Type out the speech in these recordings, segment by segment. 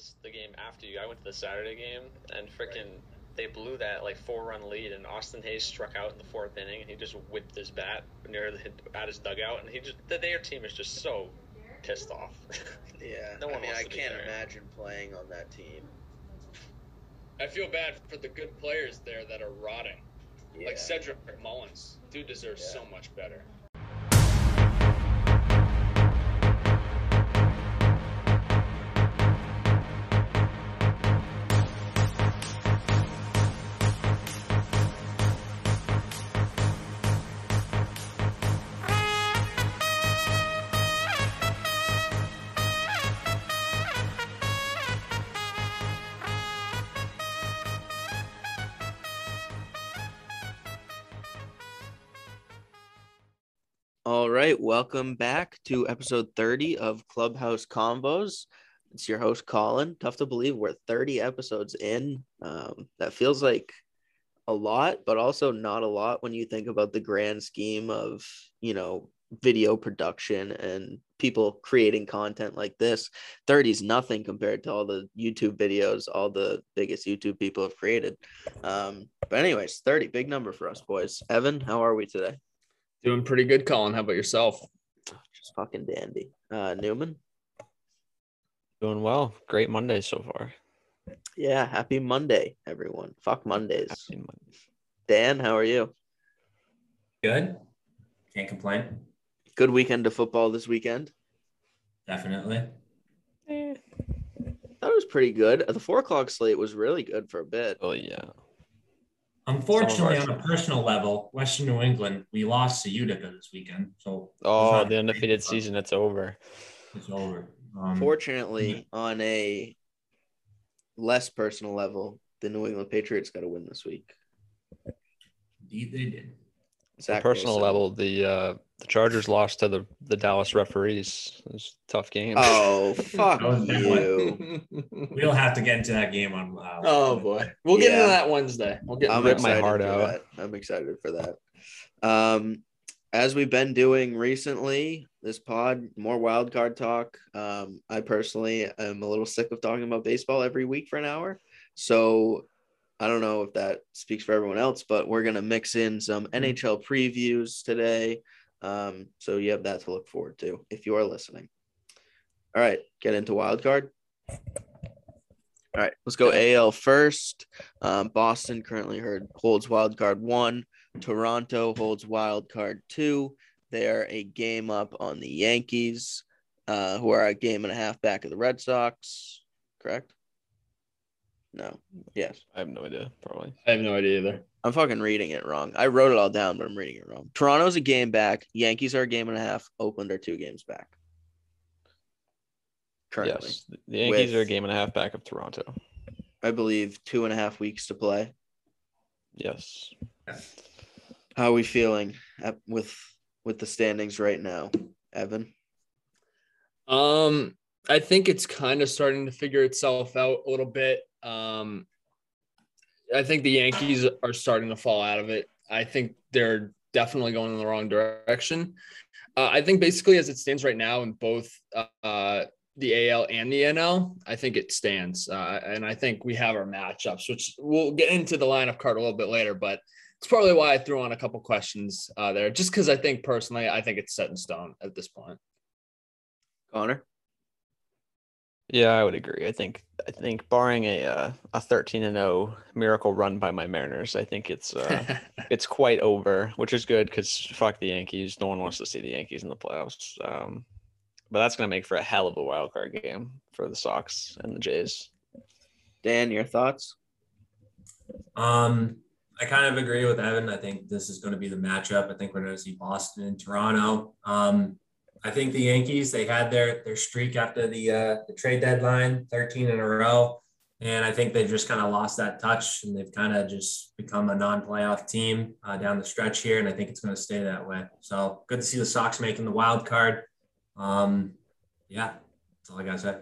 this, the game after you. I went to the Saturday game and freaking they blew that like four run lead and Austin Hays struck out in the fourth inning and he just whipped his bat near the, at his dugout and he just the, their team is just so pissed off. Yeah, No I mean, I can't there. imagine playing on that team. I feel bad for the good players there that are rotting. Yeah. Like Cedric Mullins. Dude deserves Yeah. so much better. All right, welcome back to episode 30 of Clubhouse Combos. It's your host Colin. Tough to believe we're 30 episodes in. Um, that feels like a lot, but also not a lot when you think about the grand scheme of, you know, video production and people creating content like this. 30 is nothing compared to all the YouTube videos all the biggest YouTube people have created. Um, but anyways, 30, big number for us boys. Evan, how are we today? Doing pretty good, Colin. How about yourself? Just fucking dandy. Uh, Newman. Doing well. Great Monday so far. Yeah, happy Monday, everyone. Fuck Mondays. Happy Monday. Dan, how are you? Good. Can't complain. Good weekend of football this weekend. Definitely. Eh. That was pretty good. The four o'clock slate was really good for a bit. Oh yeah. Unfortunately, on a personal level, Western New England, we lost to Utica this weekend. So Oh, the undefeated season. It's over. It's over. Um, Fortunately, on a less personal level, the New England Patriots got to win this week. indeed they did. On a personal Wilson. level, the uh the Chargers lost to the the Dallas referees. It was a tough game. Oh, fuck That was a big one. you. We'll have to get into that game on. Uh, Oh boy. We'll get Yeah. into that Wednesday. We'll get I'm Rip my excited heart for out. that. I'm excited for that. Um, as we've been doing recently, this pod more wild card talk. Um, I personally am a little sick of talking about baseball every week for an hour, so I don't know if that speaks for everyone else, but we're gonna mix in some NHL previews today. Um, so you have that to look forward to if you are listening. All right, get into wild card. All right, let's go AL first. Um, Boston currently heard, holds wild card one. Toronto holds wild card two. They are a game up on the Yankees, uh, who are a game and a half back of the Red Sox. Correct? No. Yes. I have no idea. Probably. I have no idea either. I'm fucking reading it wrong. I wrote it all down, but I'm reading it wrong. Toronto's a game back. Yankees are a game and a half. Oakland are two games back. Currently, Yes. The Yankees are a game and a half back of Toronto. I believe two and a half weeks to play. Yes. How are we feeling at, with with the standings right now, Evan? Um, I think it's kind of starting to figure itself out a little bit. Um, I think the Yankees are starting to fall out of it. I think they're definitely going in the wrong direction. Uh, I think basically as it stands right now in both uh, the AL and the NL, I think it stands. Uh, and I think we have our matchups, which we'll get into the lineup card a little bit later, but it's probably why I threw on a couple questions uh, there, just because I think personally, I think it's set in stone at this point. Connor? Yeah, I would agree. I think I think barring a uh, a 13 and 0 miracle run by my Mariners, I think it's uh, it's quite over, which is good because fuck the Yankees. No one wants to see the Yankees in the playoffs. Um, but that's gonna make for a hell of a wild card game for the Sox and the Jays. Dan, your thoughts? Um, I kind of agree with Evan. I think this is going to be the matchup. I think we're going to see Boston and Toronto. Um, I think the Yankees they had their their streak after the uh, the trade deadline, 13 in a row, and I think they've just kind of lost that touch and they've kind of just become a non-playoff team uh, down the stretch here, and I think it's going to stay that way. So good to see the Sox making the wild card. Um, yeah, that's all I got to say.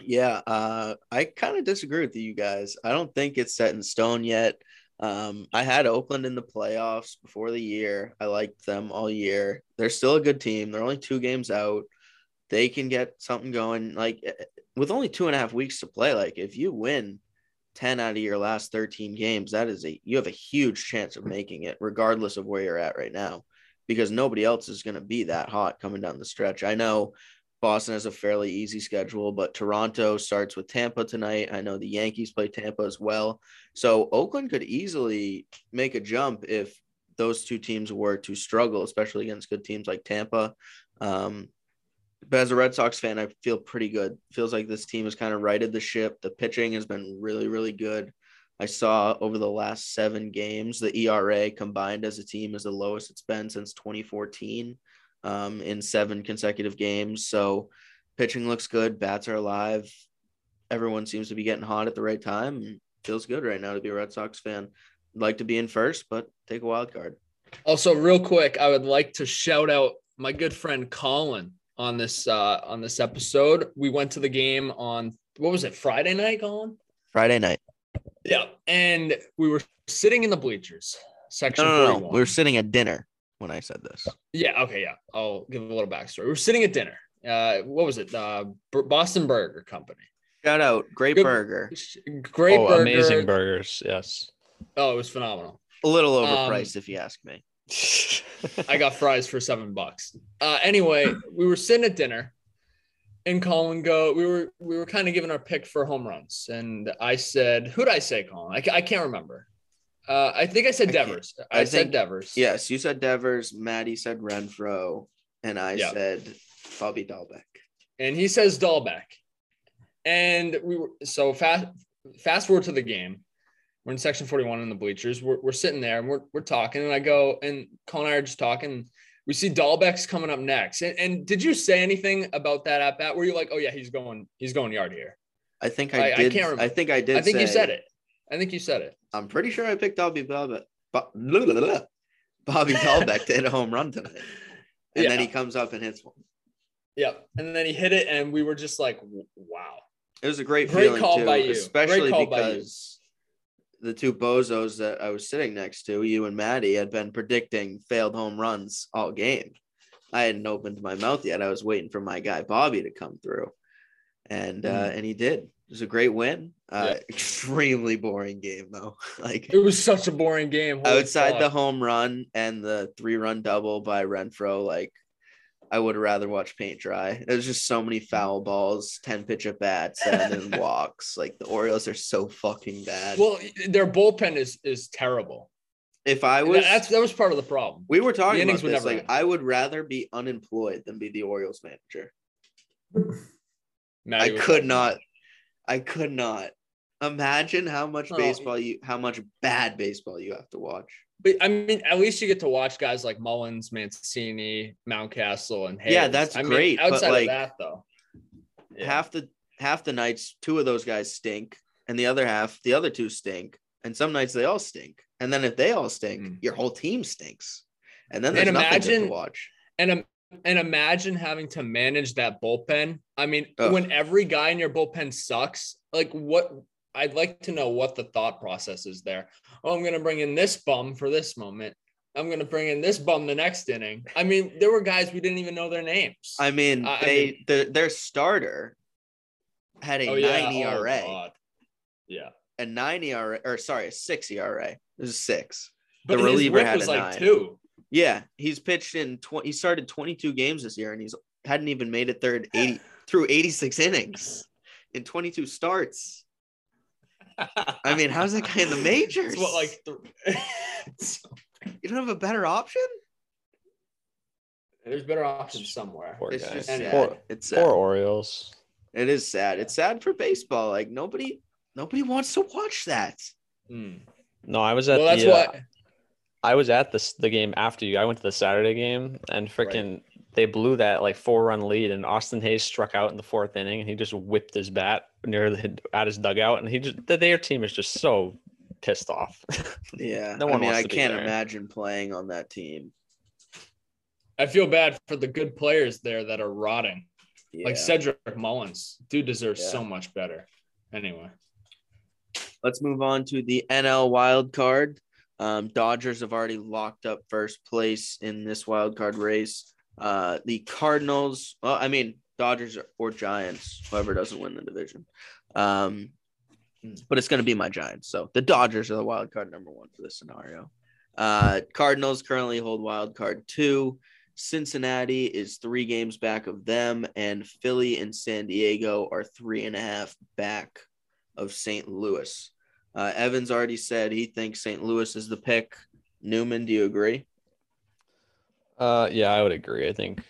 Yeah, uh, I kind of disagree with you guys. I don't think it's set in stone yet. Um, I had Oakland in the playoffs before the year. I liked them all year. They're still a good team. They're only two games out. they can get something going. Like eh, with only two and a half weeks to play, like if you win 10 out of your last 13 games, that is a you have a huge chance of making it, regardless of where you're at right now, because nobody else is going to be that hot coming down the stretch. I know Boston has a fairly easy schedule, but Toronto starts with Tampa tonight. I know the Yankees play Tampa as well. So Oakland could easily make a jump if those two teams were to struggle, especially against good teams like Tampa. Um, but as a Red Sox fan, I feel pretty good. Feels like this team has kind of righted the ship. The pitching has been really, really good. I saw over the last seven games, the ERA combined as a team is the lowest it's been since 2014 um, in seven consecutive games. So pitching looks good. Bats are alive. Everyone seems to be getting hot at the right time. Feels good right now to be a Red Sox fan. I'd like to be in first, but take a wild card. Also, real quick, I would like to shout out my good friend Colin on this uh on this episode. We went to the game on what was it, Friday night, Colin? Friday night. Yeah. And we were sitting in the bleachers, section No, no, no. We were sitting at dinner when I said this. Yeah. Okay. Yeah. I'll give a little backstory. We were sitting at dinner. Uh, what was it? Uh, Boston Burger Company. Shout out, great Good- burger. Great oh, burger. amazing burgers. Yes. Oh, it was phenomenal. A little Um, overpriced, if you ask me. I got fries for seven bucks. Uh, anyway, we were sitting at dinner, and Colin go. We were we were kind of giving our pick for home runs, and I said, "Who'd I say, Colin? I, I can't remember. Uh, I think I said I Devers. I, I said think- Devers. Yes, you said Devers. Maddie said Renfroe, and I Yeah. said Bobby Dalbec. and he says Dalbec. And we were so fast fast forward to the game. We're in section 41 in the bleachers. We're, we're sitting there and we're, we're talking. And I go, and Colin and I are just talking. We see Dalbec's coming up next. And, and did you say anything about that at bat? Were you like, oh yeah, he's going, he's going yard here? I think I- I I did. I, can't remember. I think I did. I think you said it. I think you said it. I'm pretty sure I picked Bobby Dalbec. Bo- blah, blah, blah, blah. Bobby Dalbec to hit a home run tonight, and then he comes up and hits one. Yep. And then he hit it, and we were just like, wow. It was a great, Great feeling call too, by you. Especially call by you. because the two bozos that I was sitting next to, you and Maddie, had been predicting failed home runs all game. I hadn't opened my mouth yet. I was waiting for my guy Bobby to come through, and uh, and he did. It was a great win. Uh, Yeah. Extremely boring game though. like It was such a boring game. Holy outside the home run and the three run double by Renfroe, like I would rather watch paint dry. There's just so many foul balls, 10 pitch at bats, and then walks. Like the Orioles are so fucking bad. Well, their bullpen is is terrible. if I was, That's that was part of the problem. we were talking about this. Like end. I would rather be unemployed than be the Orioles manager. Matty I could not. I could not. Imagine how much baseball you, how much bad baseball you have to watch. But I mean, at least you get to watch guys like Mullins, Mancini, Mountcastle, and Hays. Yeah, that's I mean, great, but, Outside like, of that, though, yeah. half the half the nights two of those guys stink and the other half the other two stink and some nights they all stink and then if they all stink Mm. your whole team stinks and then there's And nothing imagine- to watch and and imagine having to manage that bullpen. I mean, Ugh. when every guy in your bullpen sucks, like what? I'd like to know what the thought process is there. Oh, I'm gonna bring in this bum for this moment. I'm gonna bring in this bum the next inning. I mean, there were guys we didn't even know their names. i mean I- I they mean- the, their starter had a oh 9 yeah, oh, era God. yeah. a 9 era or sorry a 6 era it was a 6 The But his reliever had was a like nine. two. Yeah he's pitched in 20 he started 22 games this year and he's hadn't even made it third 80 through 86 innings in 22 starts i mean how's that guy in the majors It's what like th- You don't have a better option? there's better options somewhere. Poor It's guy. just sad. Poor, It's poor. Orioles. It is sad. It's sad for baseball. Like nobody, nobody wants to watch that. Hmm. No, I was at Well, that's the. uh, what. I was at this the game after you. I went to the Saturday game and freaking they blew that like four run lead and Austin Hays struck out in the fourth inning and he just whipped his bat near the at his dugout and he just the, their team is just so pissed off. Yeah. No I mean, wants I to be can't there. imagine playing on that team. I feel bad for the good players there that are rotting. Yeah. Like Cedric Mullins, dude deserves Yeah. so much better. Anyway, Let's move on to the NL wild card. Um, Dodgers have already locked up first place in this wild card race. Uh, the Cardinals, well, I mean, Dodgers or Giants, whoever doesn't win the division. Um, but it's going to be my Giants. So the Dodgers are the wild card number one for this scenario. Uh, Cardinals currently hold wild card two. Cincinnati is three games back of them, and Philly and San Diego are three and a half back of St. Louis. Uh, Evans already said he thinks St. Louis is the pick. Newman, do you agree? Uh, yeah, I would agree. I think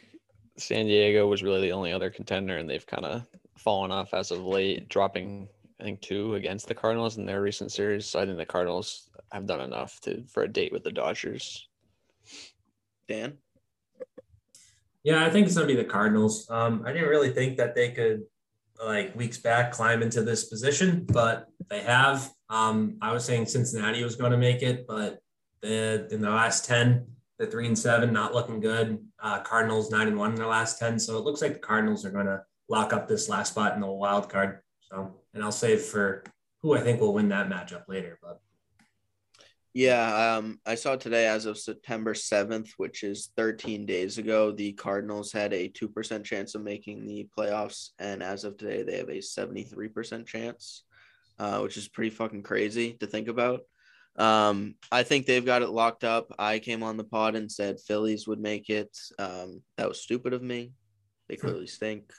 San Diego was really the only other contender, and they've kind of fallen off as of late, dropping I think two against the Cardinals in their recent series. So I think the Cardinals have done enough to for a date with the Dodgers. Dan? Yeah, I think it's gonna be the Cardinals. Um, I didn't really think that they could like weeks back climb into this position, but they have. Um, I was saying Cincinnati was going to make it, but the in the last ten, the three and seven not looking good. Uh, Cardinals nine and one in their last ten, so it looks like the Cardinals are going to lock up this last spot in the wild card. So, and I'll save for who I think will win that matchup later, but Yeah, um, I saw today as of September 7th, which is 13 days ago, the Cardinals had a 2% chance of making the playoffs. And as of today, they have a 73% chance, uh, which is pretty fucking crazy to think about. Um, I think they've got it locked up. I came on the pod and said Phillies would make it. Um, that was stupid of me. They clearly stink.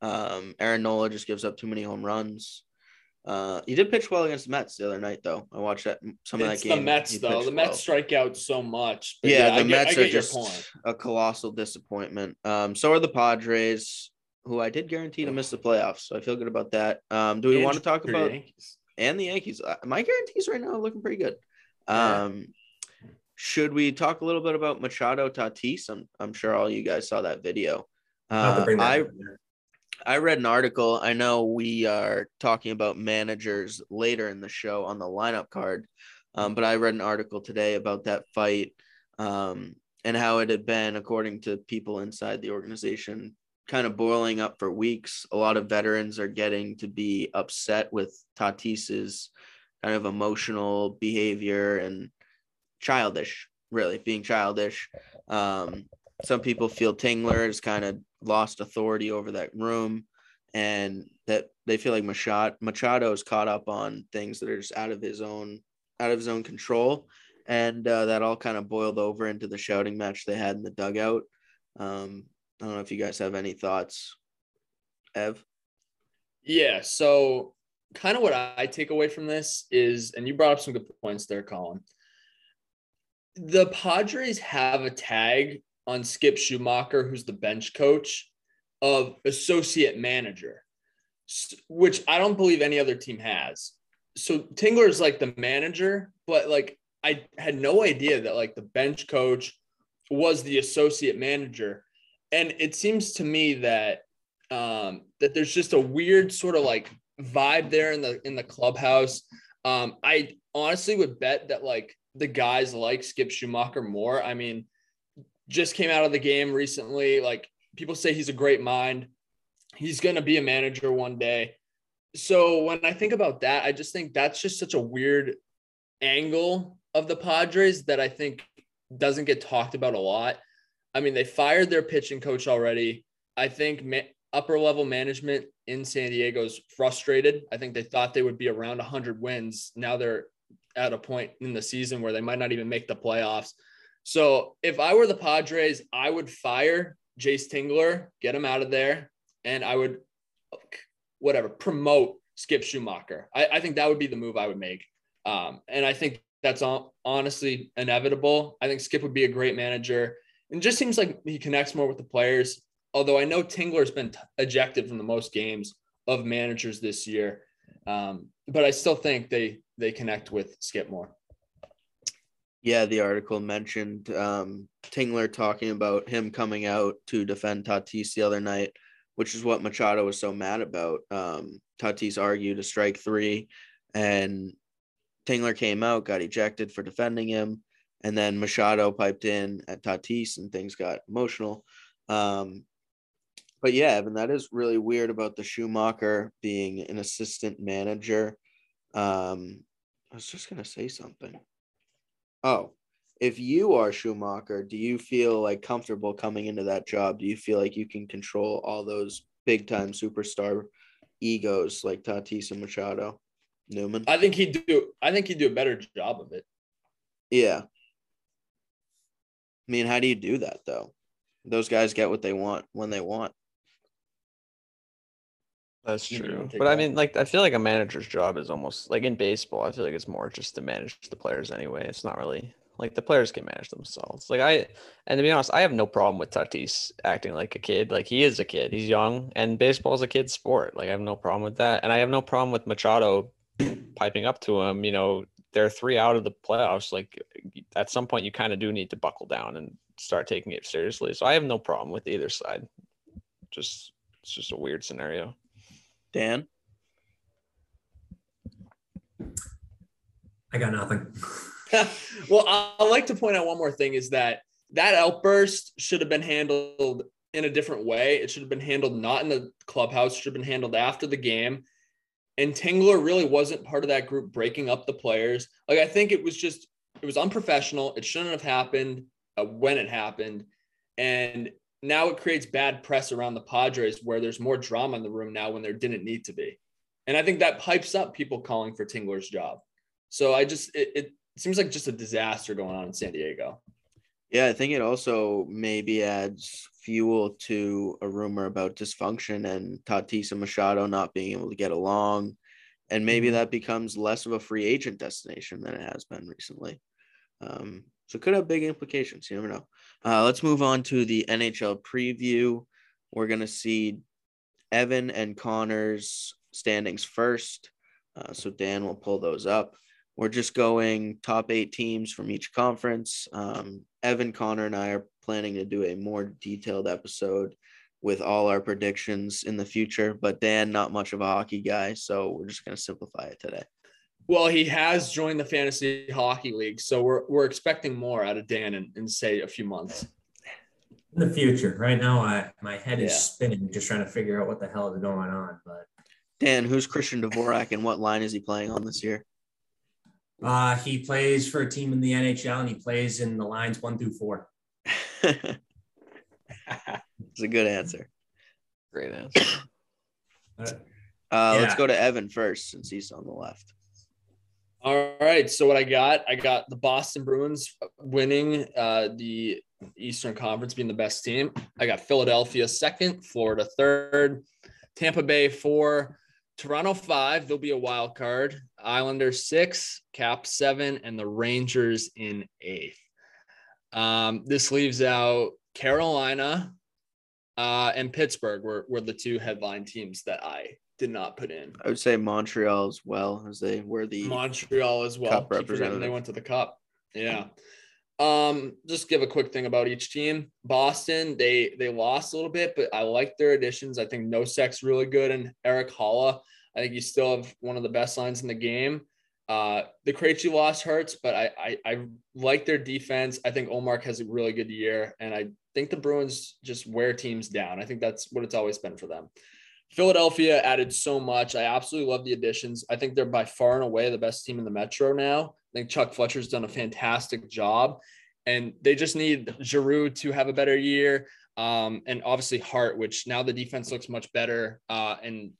Um, Aaron Nola just gives up too many home runs. Uh, he did pitch well against the Mets the other night, though. I watched that some of that game. the Mets though. pitched The well. Mets strike out so much. But Yeah, I the get- Mets I are your just point. a colossal disappointment. Um, so are the Padres, who I did guarantee to miss the playoffs. So I feel good about that. Um, do we And want to talk about Yankees. and the Yankees? Uh, My guarantees right now are looking pretty good. Yeah. Um, should we talk a little bit about Machado Tatis? I'm I'm sure all you guys saw that video. Uh, I up there. I read an article. I know we are talking about managers later in the show on the lineup card, um, but I read an article today about that fight um, and how it had been, according to people inside the organization, kind of boiling up for weeks. A lot of veterans are getting to be upset with Tatis's kind of emotional behavior and childish, really being childish. Um, some people feel Tingler has kind of lost authority over that room and that they feel like Machado Machado is caught up on things that are just out of his own out of his own control. And uh, that all kind of boiled over into the shouting match they had in the dugout. Um, I don't know if you guys have any thoughts. Ev? Yeah. So, kind of what I take away from this is, and you brought up some good points there, Colin. The Padres have a tag on Skip Schumaker, who's the bench coach, of associate manager, which I don't believe any other team has. So Tingler is like the manager, but like I had no idea that like the bench coach was the associate manager. And it seems to me that um, that there's just a weird sort of like vibe there in the in the clubhouse. Um, I honestly would bet that like the guys like Skip Schumaker more. I mean, just came out of the game recently. Like people say he's a great mind. He's gonna be a manager one day. So when I think about that, I just think that's just such a weird angle of the Padres that I think doesn't get talked about a lot. I mean, they fired their pitching coach already. I think ma- upper level management in San Diego is frustrated. I think they thought they would be around 100 wins. Now they're at a point in the season where they might not even make the playoffs. So if I were the Padres, I would fire Jayce Tingler, get him out of there, and I would, whatever, promote Skip Schumaker. I, I think that would be the move I would make. Um, and I think that's honestly inevitable. I think Skip would be a great manager and just seems like he connects more with the players. Although I know Tingler's been t- ejected from the most games of managers this year, um, but I still think they they connect with Skip more. Yeah, the article mentioned um, Tingler talking about him coming out to defend Tatis the other night, which is what Machado was so mad about. Um, Tatis argued a strike three, and Tingler came out, got ejected for defending him, and then Machado piped in at Tatis, and things got emotional. Um, but yeah, Evan, that is really weird about the Schumaker being an assistant manager. Um, I was just gonna say something. Oh, if you are Schumaker, do you feel like comfortable coming into that job? Do you feel like you can control all those big time superstar egos like Tatis and Machado? Newman? I think he'd do I think he'd do a better job of it. Yeah. I mean, how do you do that though? Those guys get what they want when they want. That's true. But I mean, like, I feel like a manager's job is almost like in baseball. I feel like it's more just to manage the players anyway. It's not really like the players can manage themselves. Like I, and to be honest, I have no problem with Tatis acting like a kid. Like he is a kid. He's young, and baseball is a kid's sport. Like I have no problem with that, and I have no problem with Machado piping up to him. You know, they're three out of the playoffs. Like at some point, you kind of do need to buckle down and start taking it seriously. So I have no problem with either side. Just it's just a weird scenario. Dan? I got nothing. well, I- I'd like to point out one more thing is that that outburst should have been handled in a different way. It should have been handled not in the clubhouse, should have been handled after the game. And Tingler really wasn't part of that group breaking up the players. Like, I think it was just, it was unprofessional. It shouldn't have happened uh, when it happened. And now it creates bad press around the Padres where there's more drama in the room now when there didn't need to be. And I think that pipes up people calling for Tingler's job. So I just, it, it seems like just a disaster going on in San Diego. Yeah, I think it also maybe adds fuel to a rumor about dysfunction and Tatis and Machado not being able to get along. And maybe Mhm. that becomes less of a free agent destination than it has been recently. Um, so it could have big implications. You never know. Uh, let's move on to the NHL preview. We're going to see Evan and Connor's standings first. Uh, so Dan will pull those up. We're just going top eight teams from each conference. Um, Evan, Connor, and I are planning to do a more detailed episode with all our predictions in the future. But Dan, not much of a hockey guy, so we're just going to simplify it today. Well, he has joined the fantasy hockey league, so we're we're expecting more out of Dan in, in say a few months. In the future, right now, I my head is Yeah. spinning, just trying to figure out what the hell is going on. But Dan, who's Christian Dvorak and what line is he playing on this year? uh, he plays for a team in the NHL, and he plays in the lines one through four. it's a good answer. Great answer. Uh, Let's go to Evan first since he's on the left. All right. So what I got, I got the Boston Bruins winning uh, the Eastern Conference, being the best team. I got Philadelphia second, Florida third, Tampa Bay four, Toronto five. There'll be a wild card. Islanders six, Cap seven, and the Rangers in eighth. Um, this leaves out Carolina uh, and Pittsburgh were, were the two headline teams that I did not put in. I would say Montreal as well, as they were the Montreal as well. Cup forgetting They went to the cup. Yeah. Um, just give a quick thing about each team. Boston, they they lost a little bit, but I like their additions. I think Nosek's really good, and Erik Haula. I think you still have one of the best lines in the game. Uh, the Krejci loss hurts, but I, I I like their defense. I think Omar has a really good year, and I think the Bruins just wear teams down. I think that's what it's always been for them. Philadelphia added so much. I absolutely love the additions. I think they're by far and away the best team in the Metro now. I think Chuck Fletcher's done a fantastic job, and they just need Giroux to have a better year. Um, and obviously Hart, which now the defense looks much better. Uh, and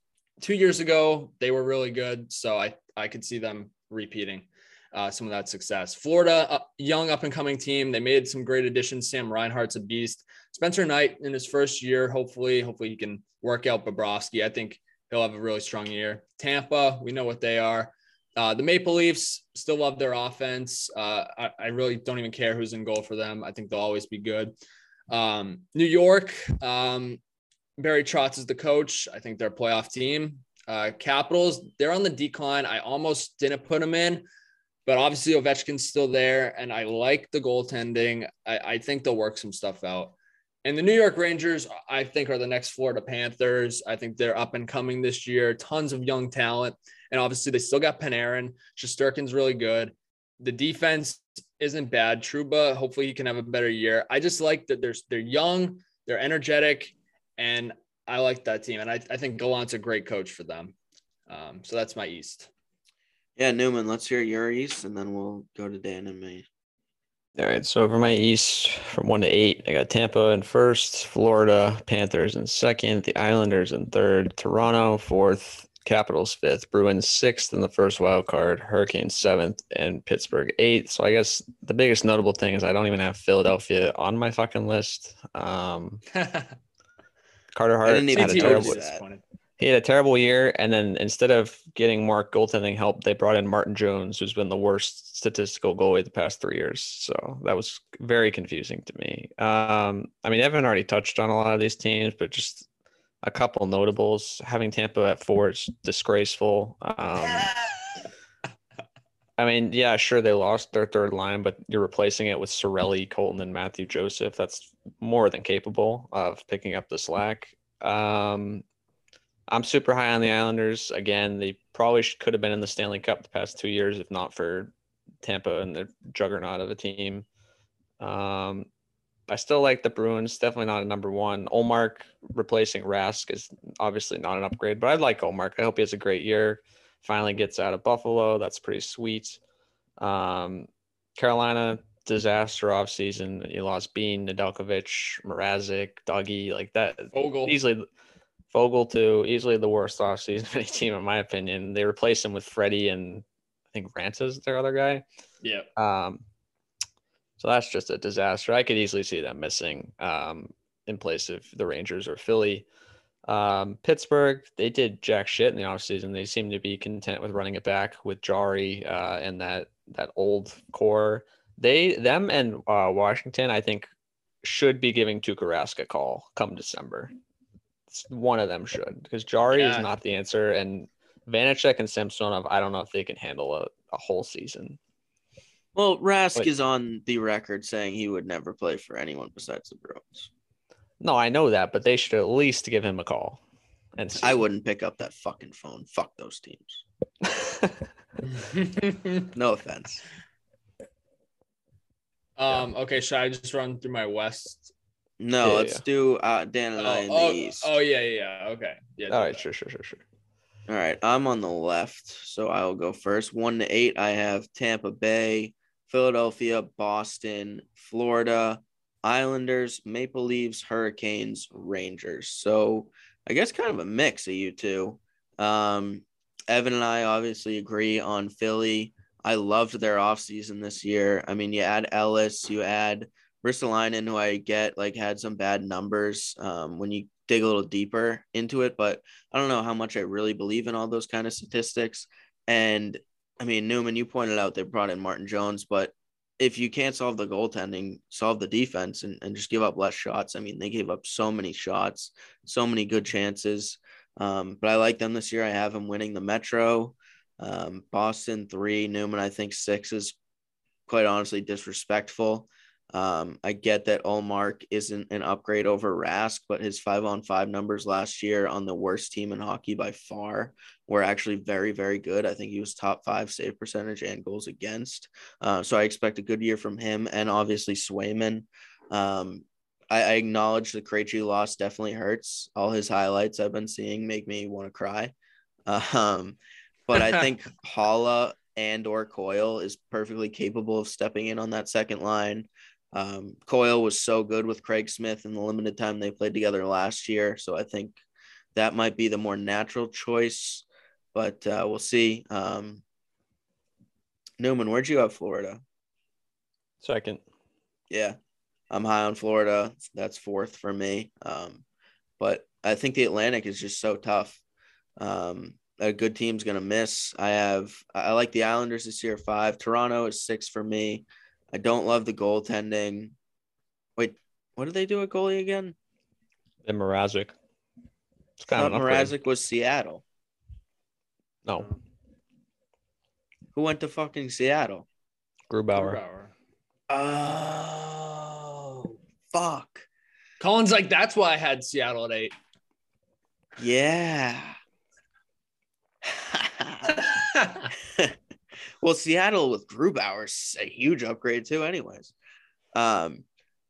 two years ago they were really good, so I I could see them repeating uh, some of that success. Florida, uh, young up and coming team. They made some great additions. Sam Reinhart's a beast. Spencer Knight in his first year, hopefully, hopefully he can work out Bobrovsky. I think he'll have a really strong year. Tampa, we know what they are. Uh, the Maple Leafs still love their offense. Uh, I, I really don't even care who's in goal for them. I think they'll always be good. Um, New York, um, Barry Trotz is the coach. I think they're a playoff team. Uh, Capitals, they're on the decline. I almost didn't put them in, but obviously Ovechkin's still there, and I like the goaltending. I, I think they'll work some stuff out. And the New York Rangers, I think, are the next Florida Panthers. I think they're up and coming this year. Tons of young talent. And obviously, they still got Panarin. Shesterkin's really good. The defense isn't bad. Trouba, hopefully, he can have a better year. I just like that they're, they're young, they're energetic, and I like that team. And I, I think Gallant's a great coach for them. Um, so that's my East. Yeah, Newman, let's hear your East, and then we'll go to Dan and me. All right. So for my East, from one to eight, I got Tampa in first, Florida Panthers in second, the Islanders in third, Toronto fourth, Capitals fifth, Bruins sixth in the first wild card, Hurricanes seventh, and Pittsburgh eighth. So I guess the biggest notable thing is I don't even have Philadelphia on my fucking list. Um, Carter Hart didn't even had a notice terrible. He had a terrible year, and then instead of getting more goaltending help, they brought in Martin Jones, who's been the worst statistical goalie the past three years. So that was very confusing to me. Um, I mean, Evan already touched on a lot of these teams, but just a couple notables. Having Tampa at four is disgraceful. Um, I mean, yeah, sure, they lost their third line, but you're replacing it with Sorelli, Colton, and Matthew Joseph. That's more than capable of picking up the slack. Um, I'm super high on the Islanders. Again, they probably sh- could have been in the Stanley Cup the past two years if not for Tampa and the juggernaut of a team. Um, I still like the Bruins. Definitely not a number one. Ullmark replacing Rask is obviously not an upgrade, but I like Ullmark. I hope he has a great year. Finally gets out of Buffalo. That's pretty sweet. Um, Carolina disaster off season. You lost Bean, Nedeljkovic, Mrazek, Dougie, like that. Vogel. Easily Vogel too. Easily the worst off season of any team in my opinion. They replaced him with Freddie and I think Raanta's their other guy. Yeah. Um, so that's just a disaster. I could easily see them missing um, in place of the Rangers or Philly. Um, Pittsburgh, they did jack shit in the offseason. They seem to be content with running it back with Jarry uh, and that that old core. They them and uh, Washington, I think, should be giving Tuukka Rask a call come December. It's- One of them should because Jarry is not the answer, and Vanacek and Samsonov, I don't know if they can handle a, a whole season. Well, Rask Wait. is on the record saying he would never play for anyone besides the Bruins. No, I know that, but they should at least give him a call. And see. I wouldn't pick up that fucking phone. Fuck those teams. No offense. um. Okay. Should I just run through my West? No, Yeah, let's yeah. do uh, Dan and I in Oh, the oh, East. oh, yeah, yeah, yeah. Okay. Yeah. All do right, that. sure, sure, sure, sure. All right, I'm on the left, so I will go first. One to eight, I have Tampa Bay, Philadelphia, Boston, Florida, Islanders, Maple Leafs, Hurricanes, Rangers. So I guess kind of a mix of you two. Um, Evan and I obviously agree on Philly. I loved their offseason this year. I mean, you add Ellis, you add Ristolainen, who I get like had some bad numbers um, when you dig a little deeper into it, but I don't know how much I really believe in all those kind of statistics. And I mean, Newman, you pointed out they brought in Martin Jones, but if you can't solve the goaltending, solve the defense and, and just give up less shots. I mean, they gave up so many shots, so many good chances. Um, but I like them this year. I have them winning the Metro. Um, Boston three, Newman, I think six is quite honestly disrespectful. Um, I get that Ullmark isn't an upgrade over Rask, but his five on five numbers last year on the worst team in hockey by far were actually very, very good. I think he was top five save percentage and goals against. Uh, so I expect a good year from him and obviously Swayman. Um, I, I acknowledge the Krejci loss definitely hurts. All his highlights I've been seeing make me want to cry. Um, but I think Haula and or Coyle is perfectly capable of stepping in on that second line. Um, Coyle was so good with Craig Smith in the limited time they played together last year, so I think that might be the more natural choice. But uh, we'll see. Um, Newman, where'd you have Florida? Second. Yeah, I'm high on Florida. That's fourth for me. Um, but I think the Atlantic is just so tough. Um, a good team's gonna miss. I have I like the Islanders this year five. Toronto is six for me. I don't love the goaltending. Wait, what did they do at goalie again? Then Mrazek. It's kind of an. Mrazek was Seattle. No, Who went to fucking Seattle? Grubauer. Grubauer. Oh, fuck. Colin's like, that's why I had Seattle at eight. Yeah. Well, Seattle with Grubauer's a huge upgrade too, anyways. Um,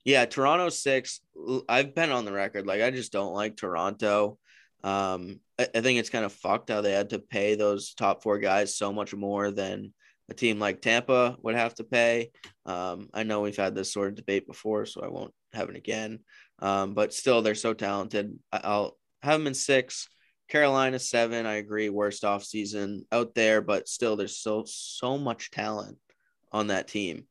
yeah, Toronto six. I've been on the record like I just don't like Toronto. Um, I, I think it's kind of fucked how they had to pay those top four guys so much more than a team like Tampa would have to pay. Um, I know we've had this sort of debate before, so I won't have it again. Um, but still, they're so talented. I'll have them in six. Carolina seven. I agree. Worst off season out there, but still, there's so so much talent on that team,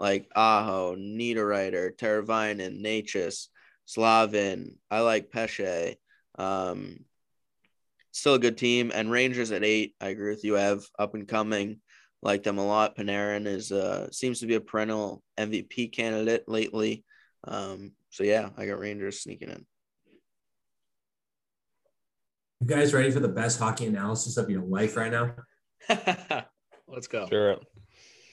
like Aho, Niederreiter, Teravainen, Necas, Slavin. I like Pesce. Um, still a good team. And Rangers at eight. I agree with you. Have up and coming. Like them a lot. Panarin is uh seems to be a perennial MVP candidate lately. Um, so yeah, I got Rangers sneaking in. You guys ready for the best hockey analysis of your life right now? Let's go. Sure.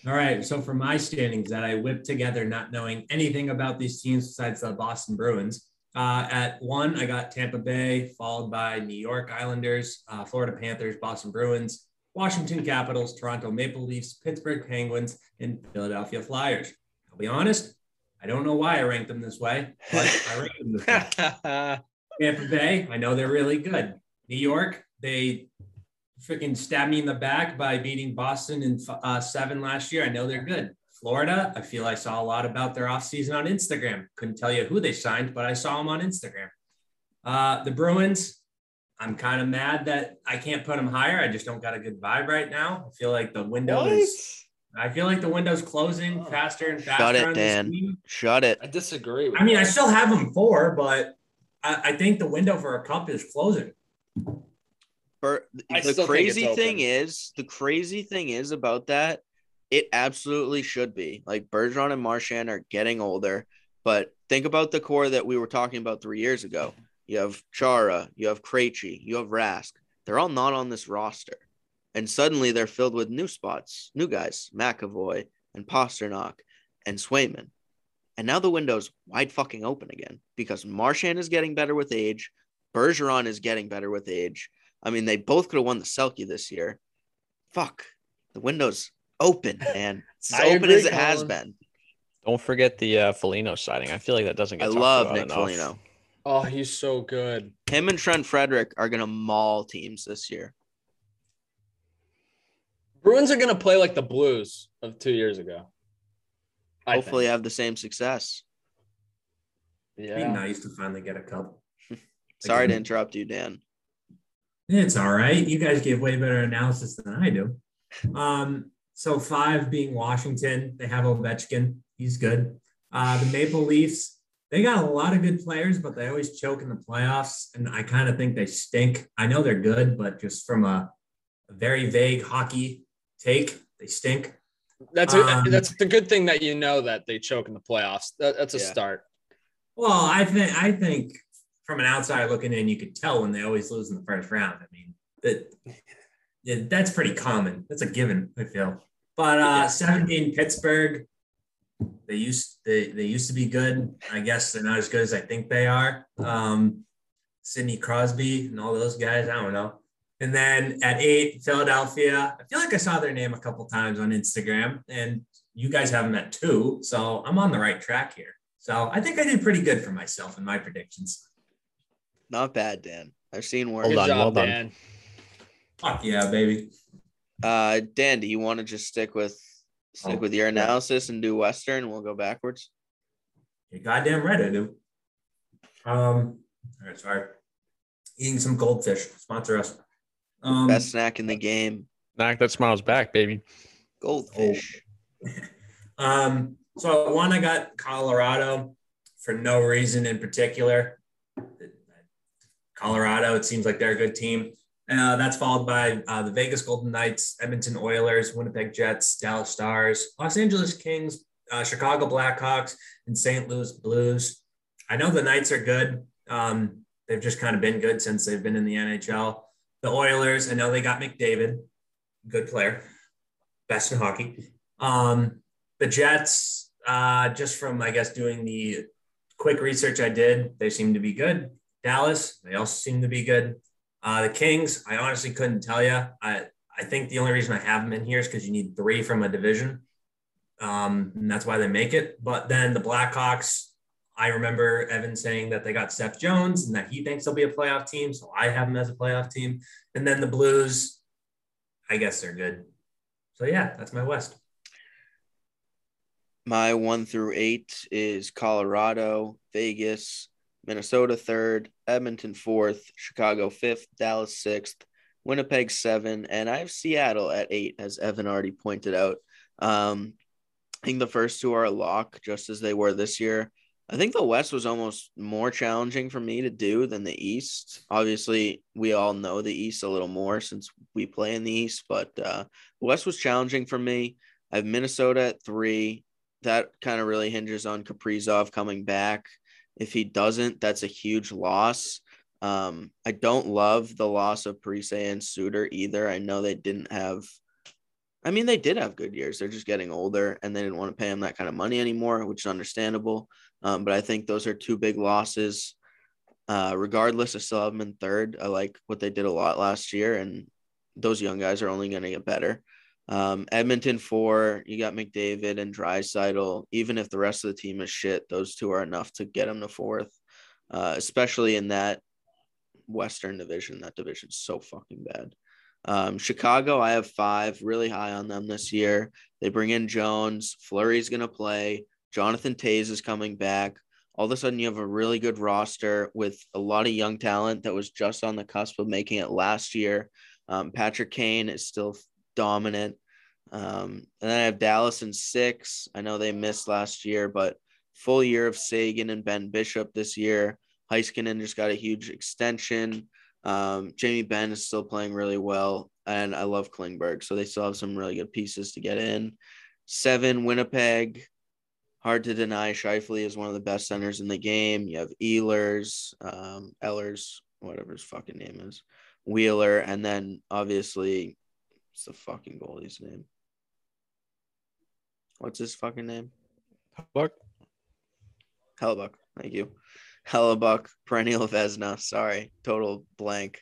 All right. So for my standings that I whipped together, not knowing anything about these teams besides the Boston Bruins. Uh, at one, I got Tampa Bay, followed by New York Islanders, uh, Florida Panthers, Boston Bruins, Washington Capitals, Toronto Maple Leafs, Pittsburgh Penguins, and Philadelphia Flyers. I'll be honest, I don't know why I ranked them this way, but I ranked them this way. Tampa Bay, I know they're really good. New York, they freaking stabbed me in the back by beating Boston in uh, seven last year. I know they're good. Florida, I feel I saw a lot about their offseason on Instagram. Couldn't tell you who they signed, but I saw them on Instagram. Uh, the Bruins, I'm kind of mad that I can't put them higher. I just don't got a good vibe right now. I feel like the window What? is. I feel like the window's closing Oh. faster and faster. Shut it, on Dan. team. Shut it. I disagree. With I mean, I still have them four, but I, I think the window for a cup is closing. The crazy thing is, the crazy thing is about that, it absolutely should be. Like Bergeron and Marchand are getting older, but think about the core that we were talking about three years ago. You have Chara, you have Krejci, you have Rask. They're all not on this roster, and suddenly they're filled with new spots, new guys, McAvoy and Pastrnak and Swayman. And now the window's wide fucking open again because Marchand is getting better with age. Bergeron is getting better with age. I mean, they both could have won the Selke this year. Fuck. The window's open, man. It's as open agree, as it has been. Don't forget the uh, Foligno sighting. I feel like that doesn't get I love about Nick enough. Foligno. Oh, he's so good. Him and Trent Frederic are gonna maul teams this year. Bruins are gonna play like the Blues of two years ago. I Hopefully, think. have the same success. It'd be yeah. nice to finally get a cup. Sorry to interrupt you, Dan. It's all right. You guys give way better analysis than I do. Um, so five being Washington, they have Ovechkin. He's good. Uh, the Maple Leafs, they got a lot of good players, but they always choke in the playoffs. And I kind of think they stink. I know they're good, but just from a, a very vague hockey take, they stink. That's a Um, that's a good thing that you know that they choke in the playoffs. That, that's a Yeah. start. Well, I think I think from an outside looking in, you could tell when they always lose in the first round. I mean, that that's pretty common. That's a given, I feel. But uh, 17 Pittsburgh, they used they, they used to be good. I guess they're not as good as I think they are. Um, Sidney Crosby and all those guys, I don't know. And then at eight, Philadelphia. I feel like I saw their name a couple times on Instagram, and you guys have them at two. So I'm on the right track here. So I think I did pretty good for myself in my predictions. Not bad, Dan. I've seen worse. Hold Good on, job, well done. Dan. Fuck yeah, baby. Uh, Dan, do you want to just stick with stick Oh, with your yeah. analysis and do Western? We'll go backwards. You're goddamn right, I do. Um, all right, sorry. Eating some goldfish. Sponsor us. Um, Best snack in the game. Knock that smiles back, baby. Goldfish. Um, so one, I got Colorado for no reason in particular. Colorado, it seems like they're a good team. Uh, that's followed by uh, the Vegas Golden Knights, Edmonton Oilers, Winnipeg Jets, Dallas Stars, Los Angeles Kings, uh, Chicago Blackhawks, and St. Louis Blues. I know the Knights are good. Um, they've just kind of been good since they've been in the NHL. The Oilers, I know they got McDavid, good player, best in hockey. Um, the Jets, uh, just from I guess doing the quick research I did, they seem to be good. Dallas, they also seem to be good. Uh, the Kings, I honestly couldn't tell you. I I think the only reason I have them in here is because you need three from a division, um, and that's why they make it. But then the Blackhawks, I remember Evan saying that they got Seth Jones and that he thinks they'll be a playoff team, so I have them as a playoff team. And then the Blues, I guess they're good. so yeah, that's my West. My one through eight is Colorado, Vegas, Minnesota third, Edmonton fourth, Chicago fifth, Dallas sixth, Winnipeg seven, and I have Seattle at eight, as Evan already pointed out. Um, I think the first two are a lock, just as they were this year. I think the West was almost more challenging for me to do than the East. Obviously, we all know the East a little more since we play in the East, but uh, the West was challenging for me. I have Minnesota at three. That kind of really hinges on Kaprizov coming back. If he doesn't, that's a huge loss. Um, I don't love the loss of Parise and Suter either. I know they didn't have I mean, they did have good years. They're just getting older and they didn't want to pay him that kind of money anymore, which is understandable. Um, but I think those are two big losses. Uh, regardless, I still have them in third. I like what they did a lot last year, and those young guys are only going to get better. Um, Edmonton four, you got McDavid and Draisaitl. Even if the rest of the team is shit, those two are enough to get them to fourth, uh, especially in that Western division. That division's so fucking bad. Um, Chicago, I have five really high on them this year. They bring in Jones. Fleury's going to play. Jonathan Toews is coming back. All of a sudden, you have a really good roster with a lot of young talent that was just on the cusp of making it last year. Um, Patrick Kane is still dominant. Um, and then I have Dallas in six. I know they missed last year, but full year of Seguin and Ben Bishop this year. Heiskanen just got a huge extension. Um, Jamie Benn is still playing really well, and I love Klingberg, so they still have some really good pieces to get in. Seven, Winnipeg. Hard to deny, Scheifele is one of the best centers in the game. You have Ehlers, um, Ellers, whatever his fucking name is, Wheeler, and then obviously, it's the fucking goalie's name. What's his fucking name? Buck. Hellebuyck. Thank you. Hellebuyck, perennial Vezina. Sorry, total blank.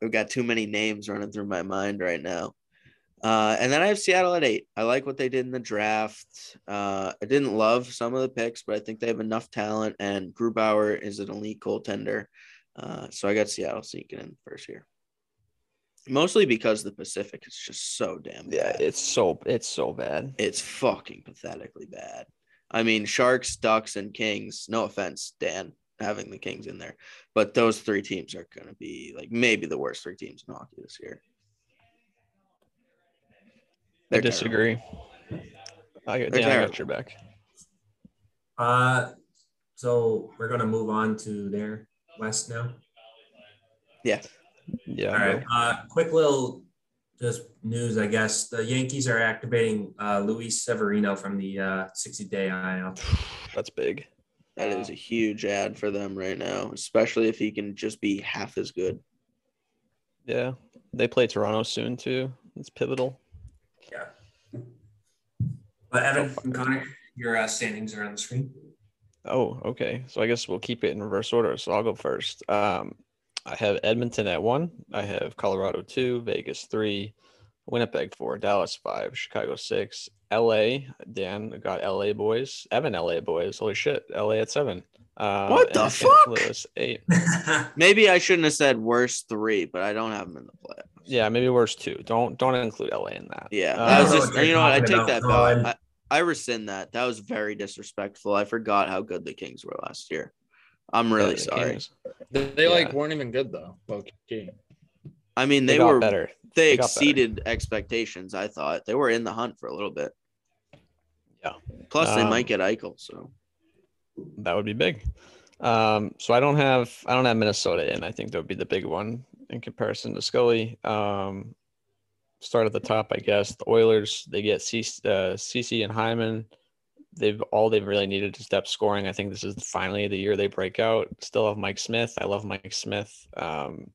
We've got too many names running through my mind right now. Uh, and then I have Seattle at eight. I like what they did in the draft. Uh, I didn't love some of the picks, but I think they have enough talent, and Grubauer is an elite goaltender. Uh, so I got Seattle sneaking in first year. Mostly because the Pacific is just so damn bad. Yeah, it's so it's so bad. It's fucking pathetically bad. I mean, Sharks, Ducks, and Kings. No offense, Dan, having the Kings in there, but those three teams are going to be like maybe the worst three teams in hockey this year. I disagree. I, They're Dan, I got your back. Uh, so we're gonna move on to their West now. Yeah. Yeah. All right. Uh, quick little just news, I guess. The Yankees are activating uh, Luis Severino from the uh, 60 day IL. That's big. That is a huge ad for them right now, especially if he can just be half as good. Yeah. They play Toronto soon too. It's pivotal. Yeah. But Evan and Connor, your uh, standings are on the screen. Oh, okay. So I guess we'll keep it in reverse order. So I'll go first. Um, I have Edmonton at one. I have Colorado two, Vegas three, Winnipeg four, Dallas five, Chicago six, LA. Dan got LA boys. Evan LA boys. Holy shit. LA at seven. Um, What the fuck? Louis eight. Maybe I shouldn't have said worst three, but I don't have them in the playoffs. Yeah, maybe worst two. Don't don't include LA in that. Yeah, Uh, that I was just, you know what? I take that back. I, I rescind that. That was very disrespectful. I forgot how good the Kings were last year. I'm really Yeah, the sorry. Kings, They, they, like weren't even good though. Low key. I mean, They, they, were better. they They got better. exceeded expectations. I thought they were in the hunt for a little bit. Yeah. Plus, they Um, might get Eichel. So That would be big. Um, so I don't have I don't have Minnesota in. I think that would be the big one in comparison to Scully. Um, start at the top, I guess. The Oilers they get CC, uh, CC and Hyman. They've all they've really needed to step scoring. I think this is finally the year they break out. Still have Mike Smith. I love Mike Smith. Um,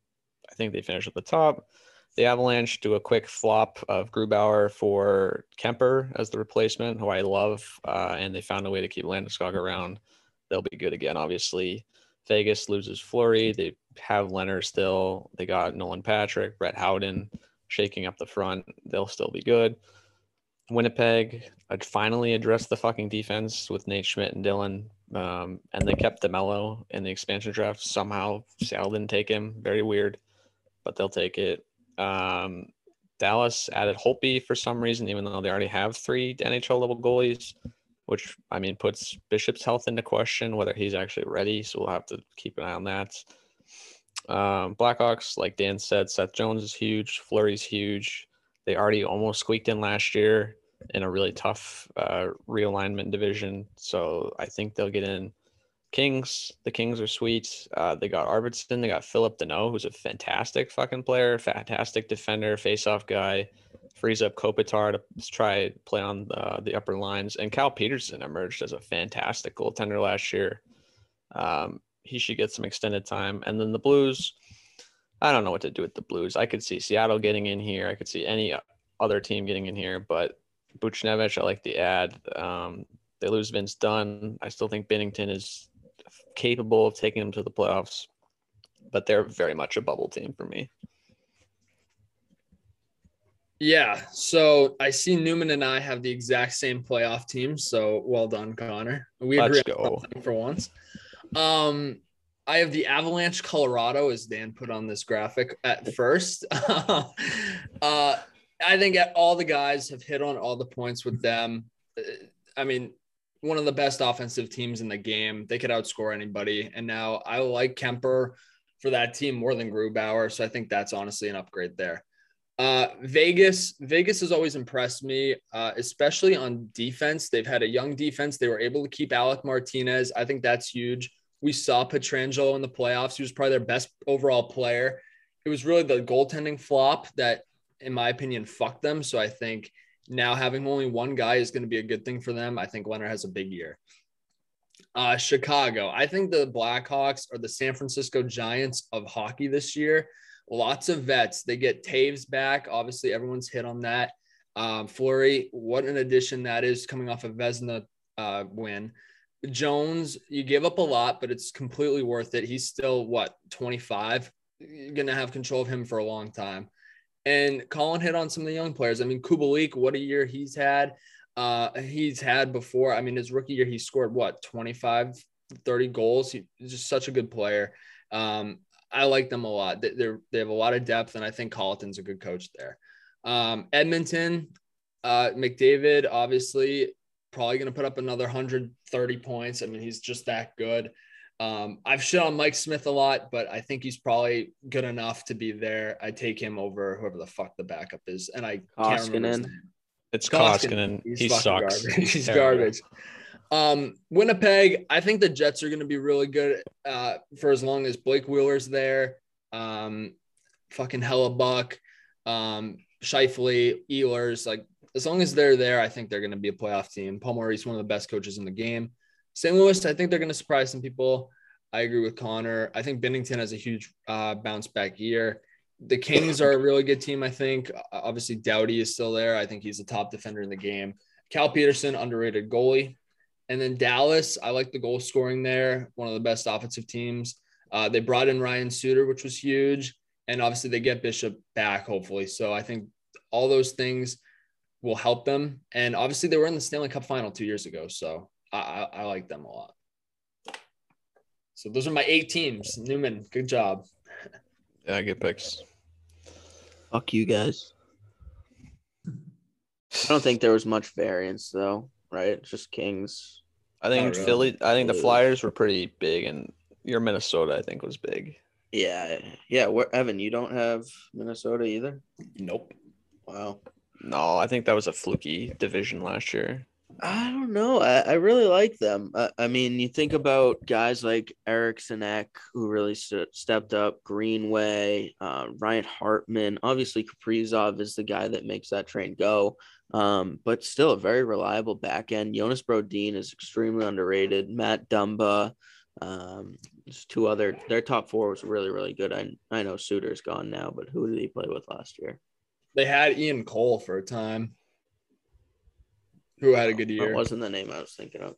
I think they finish at the top. The Avalanche do a quick flop of Grubauer for Kuemper as the replacement, who I love, uh, and they found a way to keep Landeskog around they'll be good again. Obviously, Vegas loses Fleury. They have Lehner still. They got Nolan Patrick, Brett Howden shaking up the front. They'll still be good. Winnipeg finally addressed the fucking defense with Nate Schmidt and Dillon. Um, and they kept DeMelo in the expansion draft. Somehow Seattle didn't take him. Very weird, but they'll take it. Um, Dallas added Holtby for some reason, even though they already have three NHL level goalies, which I mean puts Bishop's health into question whether he's actually ready. So we'll have to keep an eye on that. Um, Blackhawks, like Dan said, Seth Jones is huge. Fleury's huge. They already almost squeaked in last year in a really tough uh, realignment division. So I think they'll get in. Kings, the Kings are sweet. Uh, they got Arvidsson. They got Philip Danault, who's a fantastic fucking player, fantastic defender, face-off guy. Frees up Kopitar to try play on the, the upper lines. And Cal Petersen emerged as a fantastic goaltender last year. Um, he should get some extended time. And then the Blues, I don't know what to do with the Blues. I could see Seattle getting in here. I could see any other team getting in here, but Buchnevich, I like the ad. Um, they lose Vince Dunn. I still think Binnington is capable of taking them to the playoffs, but they're very much a bubble team for me. Yeah. So I see Newman and I have the exact same playoff team. So well done, Connor. We agree Let's go. for once. Um, I have the Avalanche Colorado as Dan put on this graphic at first. uh, I think all the guys have hit on all the points with them. Uh, I mean, one of the best offensive teams in the game. They could outscore anybody. And now I like Kuemper for that team more than Grubauer. So I think that's honestly an upgrade there. Uh, Vegas, Vegas has always impressed me, uh, especially on defense. They've had a young defense. They were able to keep Alec Martinez. I think that's huge. We saw Pietrangelo in the playoffs. He was probably their best overall player. It was really the goaltending flop that, in my opinion, fucked them. So I think now having only one guy is going to be a good thing for them. I think Lehner has a big year. Uh, Chicago. I think the Blackhawks are the San Francisco Giants of hockey this year lots of vets. They get Toews back. Obviously, everyone's hit on that. Um, Fleury, what an addition that is coming off a Vezina uh, win. Jones, you give up a lot, but it's completely worth it. He's still what 25. You're gonna have control of him for a long time. And Colin hit on some of the young players. I mean, Kubalik, what a year he's had. Uh, he's had before. I mean, his rookie year, he scored what 25, 30 goals. He's just such a good player. Um, I like them a lot. They're they have a lot of depth, and I think Colliton's a good coach there. Um, Edmonton, uh, McDavid, obviously, probably going to put up another 130 points. I mean, he's just that good. Um, I've shit on Mike Smith a lot, but I think he's probably good enough to be there. I take him over whoever the fuck the backup is, and I can't remember his name. It's Koskinen. He's He sucks. Garbage. He's Terrible. garbage. Um, Winnipeg, I think the Jets are going to be really good uh, for as long as Blake Wheeler's there. Um, fucking Hellebuyck, um, Scheifele, Ehlers, like as long as they're there, I think they're going to be a playoff team. Paul Maurice, one of the best coaches in the game. St. Louis, I think they're going to surprise some people. I agree with Connor. I think Binnington has a huge uh, bounce back year. The Kings are a really good team, I think. Obviously, Doughty is still there. I think he's the top defender in the game. Cal Petersen, underrated goalie. And then Dallas, I like the goal scoring there. One of the best offensive teams. Uh, they brought in Ryan Suter, which was huge. And obviously, they get Bishop back, hopefully. So I think all those things will help them. And obviously, they were in the Stanley Cup final two years ago. So I, I, I like them a lot. So those are my eight teams. Newman, good job. Yeah, good picks. Fuck you guys. I don't think there was much variance though, right? Just Kings. I think Not really. Philly. I think the Flyers were pretty big, and your Minnesota, I think, was big. Yeah, yeah. Where Evan, you don't have Minnesota either. Nope. Wow. No, I think that was a fluky division last year. I don't know. I, I really like them. I, I mean, you think about guys like Eriksson Ek, who really st- stepped up, Greenway, uh, Ryan Hartman. Obviously, Kaprizov is the guy that makes that train go. Um, but still a very reliable back end. Jonas Brodin is extremely underrated. Matt Dumba, um, just two other. Their top four was really, really good. I I know Suter's gone now, but who did he play with last year? They had Ian Cole for a time, who had a good That year. wasn't the name I was thinking of.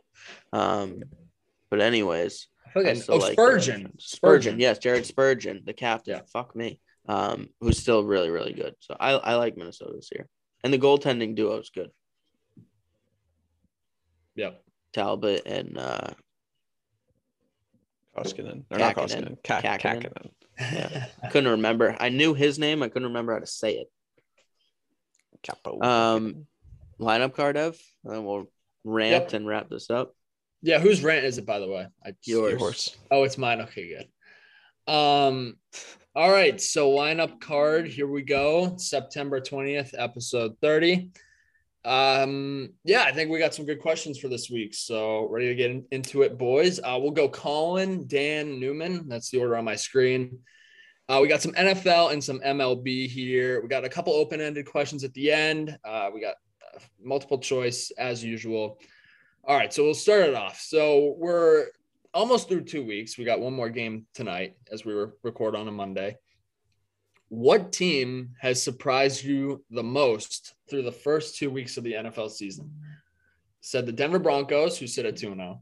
Um, but anyways, I feel I oh, like Spurgeon. them. Spurgeon, yes, Jared Spurgeon, the captain. Yeah. Fuck me. Um, who's still really, really good. So I, I like Minnesota this year. And the goaltending duo is good. Yep. Talbot and uh Koskinen. Or not Koskinen. Ka- Kakinen. Kakinen. Yeah. I couldn't remember. I knew his name, I couldn't remember how to say it. Kaapo. Um, lineup card of, and we'll rant Yep. and wrap this up. Yeah, whose rant is it by the way? I Yours. Yours. Oh, it's mine. Okay, good. Um, all right. So lineup card. Here we go. September twentieth, episode thirty. Um, yeah, I think we got some good questions for this week. So ready to get in- into it, boys. Uh, we'll go Colin, Dan, Newman. That's the order on my screen. Uh, we got some NFL and some MLB here. We got a couple open-ended questions at the end. Uh, we got uh, multiple choice as usual. All right, so we'll start it off. So we're almost through two weeks. We got one more game tonight as we record on a Monday. What team has surprised you the most through the first two weeks of the NFL season? Said the Denver Broncos, who sit at 2 0,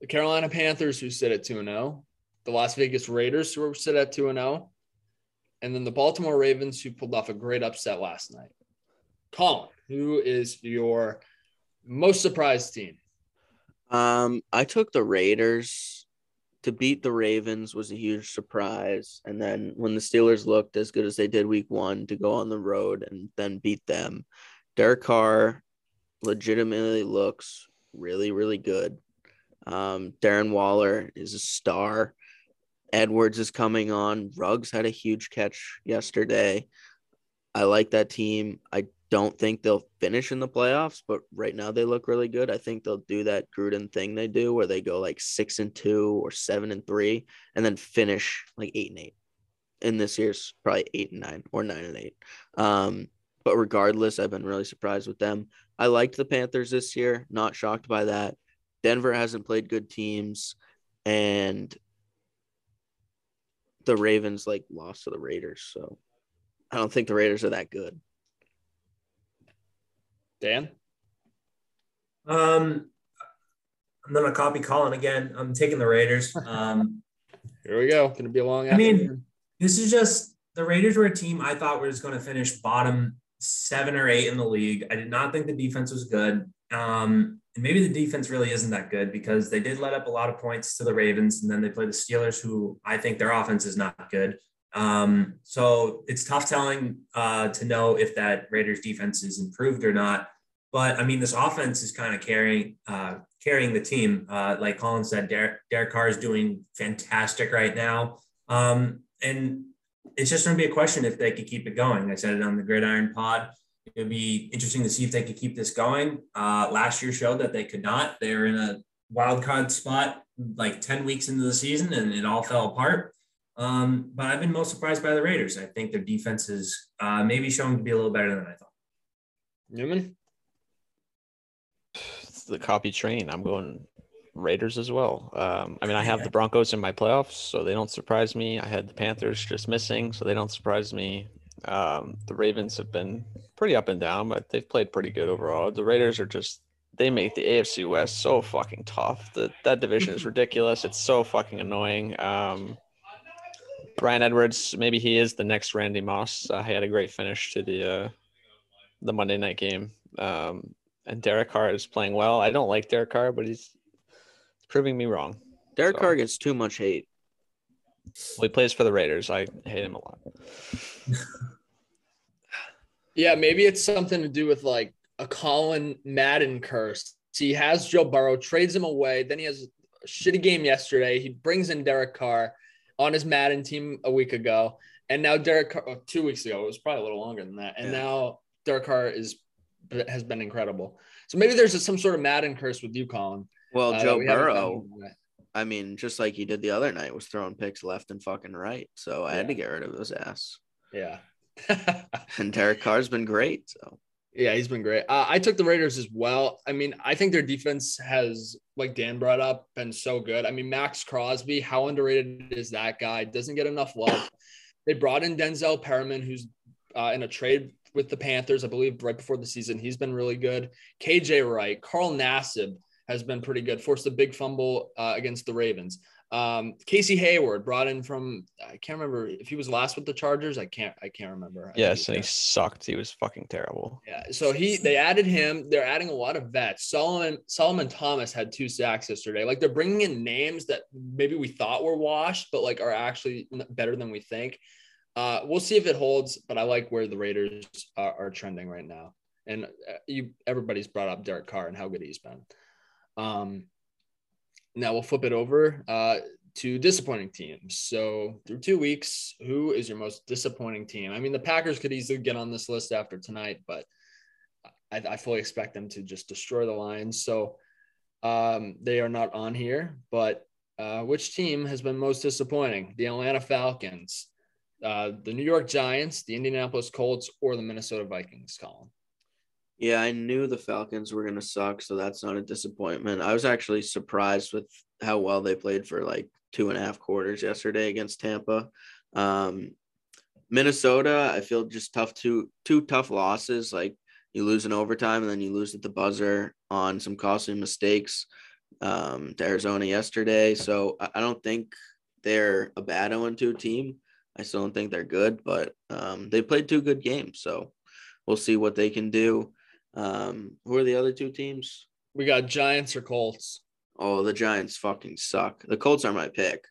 the Carolina Panthers, who sit at 2 0, the Las Vegas Raiders, who sit at 2 0, and then the Baltimore Ravens, who pulled off a great upset last night. Colin, who is your most surprised team? Um, I took the Raiders to beat the Ravens was a huge surprise, and then when the Steelers looked as good as they did Week One to go on the road and then beat them, Derek Carr legitimately looks really really good. Um, Darren Waller is a star. Edwards is coming on. Ruggs had a huge catch yesterday. I like that team. I don't think they'll finish in the playoffs, but right now they look really good. I think they'll do that Gruden thing they do where they go like six and two or seven and three and then finish like eight and eight. And this year's probably eight and nine or nine and eight. Um, but regardless, I've been really surprised with them. I liked the Panthers this year, not shocked by that. Denver hasn't played good teams, and the Ravens like lost to the Raiders, so I don't think the Raiders are that good. Dan? Um, I'm gonna copy Colin again. I'm taking the Raiders. Um, Here we go. Going to be a long I mean- this is just the Raiders were a team I thought was going to finish bottom seven or eight in the league. I did not think the defense was good. Um, and maybe the defense really isn't that good because they did let up a lot of points to the Ravens, and then they play the Steelers, who I think their offense is not good. Um, so it's tough telling uh, to know if that Raiders defense is improved or not. But I mean, this offense is kind of carrying uh, carrying the team. Uh, like Colin said, Derek, Derek Carr is doing fantastic right now. Um, and it's just going to be a question if they could keep it going. I said it on the Gridiron Pod. It would be interesting to see if they could keep this going. Uh, last year showed that they could not. They were in a wild card spot like 10 weeks into the season and it all fell apart. Um, but I've been most surprised by the Raiders. I think their defense is uh, maybe showing to be a little better than I thought. Newman? It's the copy train. I'm going Raiders as well. Um, I mean, I have the Broncos in my playoffs, so they don't surprise me. I had the Panthers just missing, so they don't surprise me. Um, the Ravens have been pretty up and down, but they've played pretty good overall. The Raiders are just they make the AFC West so fucking tough. That that division is ridiculous. It's so fucking annoying. Um, Bryan Edwards, maybe he is the next Randy Moss. Uh, he had a great finish to the uh, the Monday night game. Um, and Derek Carr is playing well. I don't like Derek Carr, but he's proving me wrong. Derek So- Carr gets too much hate. Well, he plays for the Raiders. I hate him a lot. Yeah, maybe it's something to do with like a Colin Madden curse. He has Joe Burrow, trades him away. Then he has a shitty game yesterday. He brings in Derek Carr on his Madden team a week ago. And now Derek Carr, oh, two weeks ago, it was probably a little longer than that. And Yeah. now Derek Carr is has been incredible. So maybe there's a, some sort of Madden curse with you, Colin. Well, uh, Joe we Burrow, found yet. I mean, just like he did the other night, was throwing picks left and fucking right. So I had to get rid of his ass. Yeah. And Derek Carr's been great. So Yeah, he's been great. Uh, I took the Raiders as well. I mean, I think their defense has, like Dan brought up, been so good. I mean, Maxx Crosby, how underrated is that guy? Doesn't get enough love. they brought in Denzel Perryman, who's uh, in a trade with the Panthers, I believe, right before the season. He's been really good. KJ Wright, Carl Nassib has been pretty good. Forced a big fumble uh, against the Ravens. Um, Casey Hayward brought in from I can't remember if he was last with the Chargers. I can't I can't remember. I Yes, and he sucked. He was fucking terrible. Yeah, so he they added him. They're adding a lot of vets. Solomon Solomon Thomas had two sacks yesterday. Like they're bringing in names that maybe we thought were washed, but like are actually better than we think. Uh, we'll see if it holds, but I like where the Raiders are, are trending right now. And uh, you, everybody's brought up Derek Carr and how good he's been. Um, now we'll flip it over uh, to disappointing teams. So through two weeks, who is your most disappointing team? I mean, the Packers could easily get on this list after tonight, but I, I fully expect them to just destroy the Lions. So um, they are not on here. But uh, which team has been most disappointing? The Atlanta Falcons, uh, the New York Giants, the Indianapolis Colts, or the Minnesota Vikings, Colin? Yeah, I knew the Falcons were going to suck, so that's not a disappointment. I was actually surprised with how well they played for like two and a half quarters yesterday against Tampa. Um, Minnesota, I feel just tough two two tough losses. Like you lose in overtime and then you lose at the buzzer on some costly mistakes um, to Arizona yesterday. So I, don't think they're a bad 0 2 team. I still don't think they're good, but um, they played two good games. So we'll see what they can do. Um, who are the other two teams? We got Giants or Colts. Oh, the Giants fucking suck. The Colts are my pick.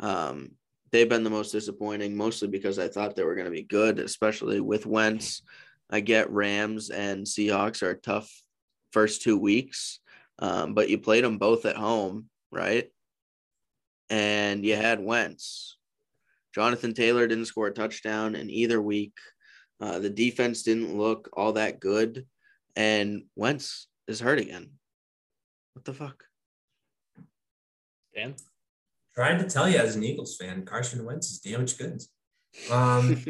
Um, they've been the most disappointing, mostly because I thought they were going to be good, especially with Wentz. I get Rams and Seahawks are tough first two weeks, um, but you played them both at home, right? And you had Wentz. Jonathan Taylor didn't score a touchdown in either week. Uh, the defense didn't look all that good, and Wentz is hurt again. What the fuck? Dan? Trying to tell you as an Eagles fan, Carson Wentz is damaged goods. Um,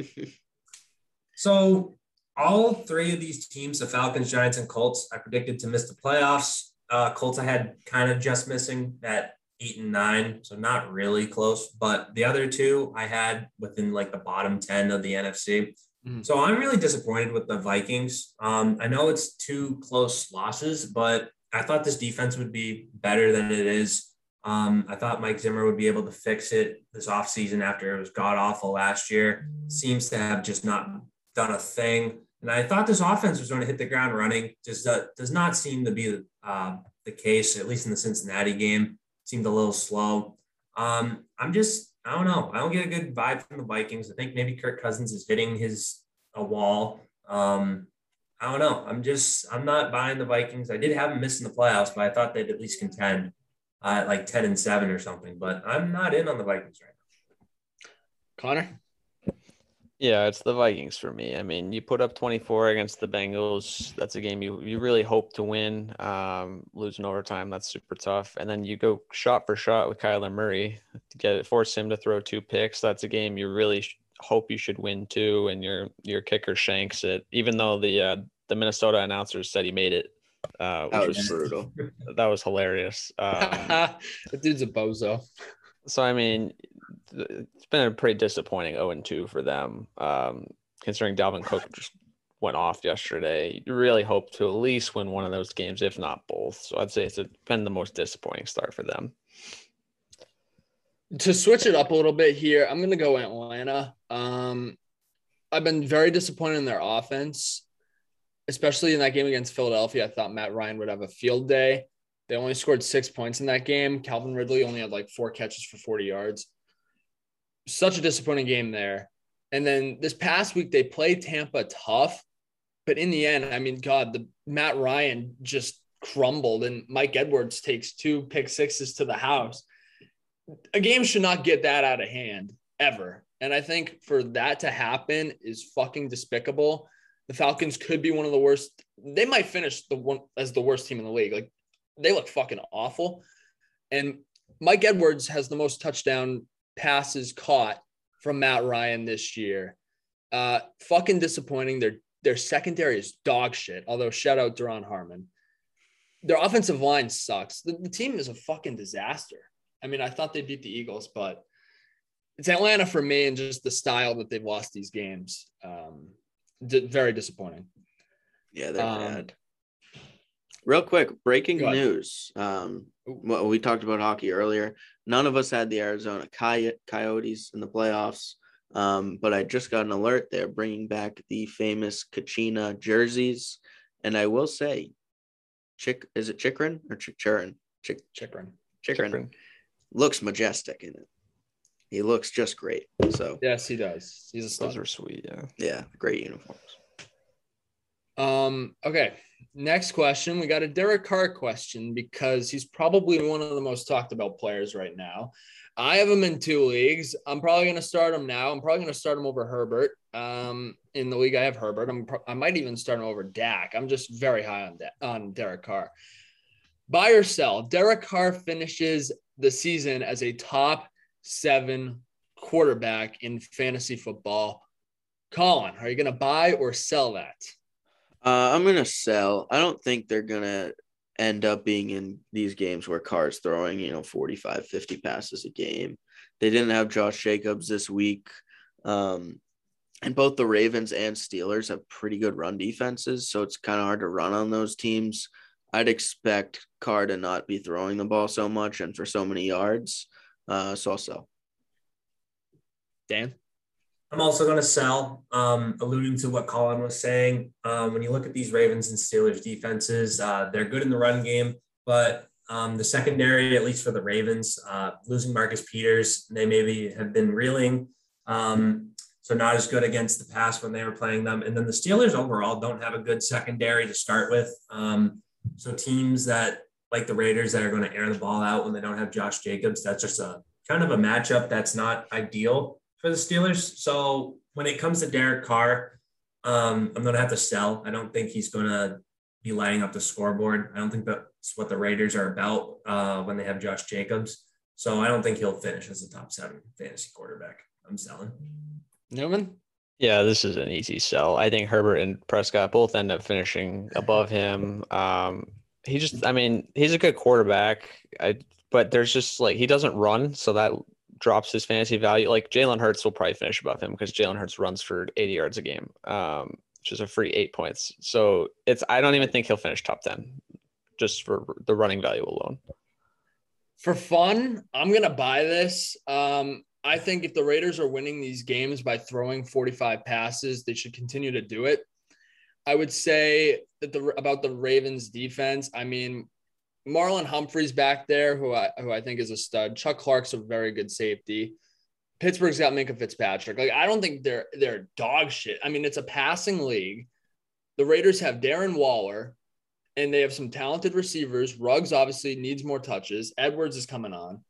so all three of these teams, the Falcons, Giants, and Colts, I predicted to miss the playoffs. Uh, Colts I had kind of just missing at eight and nine, so not really close. But the other two I had within like the bottom 10 of the NFC. Mm-hmm. So I'm really disappointed with the Vikings. Um, I know it's two close losses, but I thought this defense would be better than it is. Um, I thought Mike Zimmer would be able to fix it this offseason after it was god awful last year. Seems to have just not done a thing. And I thought this offense was going to hit the ground running. Just uh, does not seem to be uh, the case, at least in the Cincinnati game. Seemed a little slow. Um, I'm just, I don't know. I don't get a good vibe from the Vikings. I think maybe Kirk Cousins is hitting his a wall. Um, I don't know. I'm just, I'm not buying the Vikings. I did have them missing the playoffs, but I thought they'd at least contend uh, like 10 and 7 or something. But I'm not in on the Vikings right now. Connor? Yeah, it's the Vikings for me. I mean, you put up 24 against the Bengals. That's a game you, you really hope to win. Um, losing overtime, that's super tough. And then you go shot for shot with Kyler Murray to get it, force him to throw two picks. That's a game you really sh- hope you should win too. And your your kicker shanks it, even though the uh, the Minnesota announcers said he made it. Uh, that was, was brutal. That was hilarious. Um, the dude's a bozo. So I mean, it's been a pretty disappointing 0 2 for them. Um, considering Dalvin Cook just went off yesterday, you really hope to at least win one of those games, if not both. So I'd say it's been the most disappointing start for them. To switch it up a little bit here, I'm going to go Atlanta. Um, I've been very disappointed in their offense, especially in that game against Philadelphia. I thought Matt Ryan would have a field day. They only scored six points in that game. Calvin Ridley only had like four catches for 40 yards such a disappointing game there. And then this past week they played Tampa tough, but in the end, I mean, God, the Matt Ryan just crumbled, and Mike Edwards takes two pick sixes to the house. A game should not get that out of hand ever. And I think for that to happen is fucking despicable. The Falcons could be one of the worst. They might finish the one as the worst team in the league. Like they look fucking awful. And Mike Edwards has the most touchdown passes caught from Matt Ryan this year. Uh, fucking disappointing. Their their secondary is dog shit. Although shout out Duron Harmon. Their offensive line sucks. The, the team is a fucking disaster. I mean, I thought they beat the Eagles, but it's Atlanta for me and just the style that they've lost these games. Um, d- very disappointing. Yeah, they're um, bad. Real quick, breaking news. Um, well, we talked about hockey earlier. None of us had the Arizona Coyotes in the playoffs, um, but I just got an alert. They're bringing back the famous Kachina jerseys, and I will say, Chick is it Chychrun or Chychrun? Chick Chychrun. Chychrun looks majestic in it. he looks just great. So Yes, he does. He's a stud. Those are sweet. Yeah. yeah, great uniforms. Um, okay. Next question. We got a Derek Carr question because he's probably one of the most talked about players right now. I have him in two leagues. I'm probably going to start him now. I'm probably going to start him over Herbert. Um, in the league, I have Herbert. I'm pro- I might even start him over Dak. I'm just very high on da- on Derek Carr. Buy or sell? Derek Carr finishes the season as a top seven quarterback in fantasy football. Colin, are you going to buy or sell that? Uh, I'm gonna sell. I don't think they're gonna end up being in these games where Carr's throwing, you know, 45, 50 passes a game. They didn't have Josh Jacobs this week. Um, and both the Ravens and Steelers have pretty good run defenses, so it's kind of hard to run on those teams. I'd expect Carr to not be throwing the ball so much and for so many yards. Uh, so I'll sell. Dan? I'm also going to sell, um, alluding to what Colin was saying. Um, when you look at these Ravens and Steelers defenses, uh, they're good in the run game, but um, the secondary, at least for the Ravens, uh, losing Marcus Peters, they maybe have been reeling. Um, so not as good against the pass when they were playing them. And then the Steelers overall don't have a good secondary to start with. Um, so teams that like the Raiders that are going to air the ball out when they don't have Josh Jacobs, that's just a kind of a matchup that's not ideal for the Steelers. So when it comes to Derek Carr, um, I'm going to have to sell. I don't think he's going to be lighting up the scoreboard. I don't think that's what the Raiders are about uh, when they have Josh Jacobs. So I don't think he'll finish as a top seven fantasy quarterback. I'm selling. Newman? Yeah, this is an easy sell. I think Herbert and Prescott both end up finishing above him. Um, he just, I mean, he's a good quarterback. I, but there's just like he doesn't run, so that drops his fantasy value. Like Jalen Hurts will probably finish above him because Jalen Hurts runs for 80 yards a game, um, which is a free eight points. So it's I don't even think he'll finish top 10 just for the running value alone. For fun, I'm gonna buy this. Um, I think if the Raiders are winning these games by throwing 45 passes, they should continue to do it. I would say that the about the Ravens defense. I mean, Marlon Humphrey's back there, who I who I think is a stud. Chuck Clark's a very good safety. Pittsburgh's got Minkah Fitzpatrick. Like I don't think they're they're dog shit. I mean, it's a passing league. The Raiders have Darren Waller, and they have some talented receivers. Ruggs obviously needs more touches. Edwards is coming on.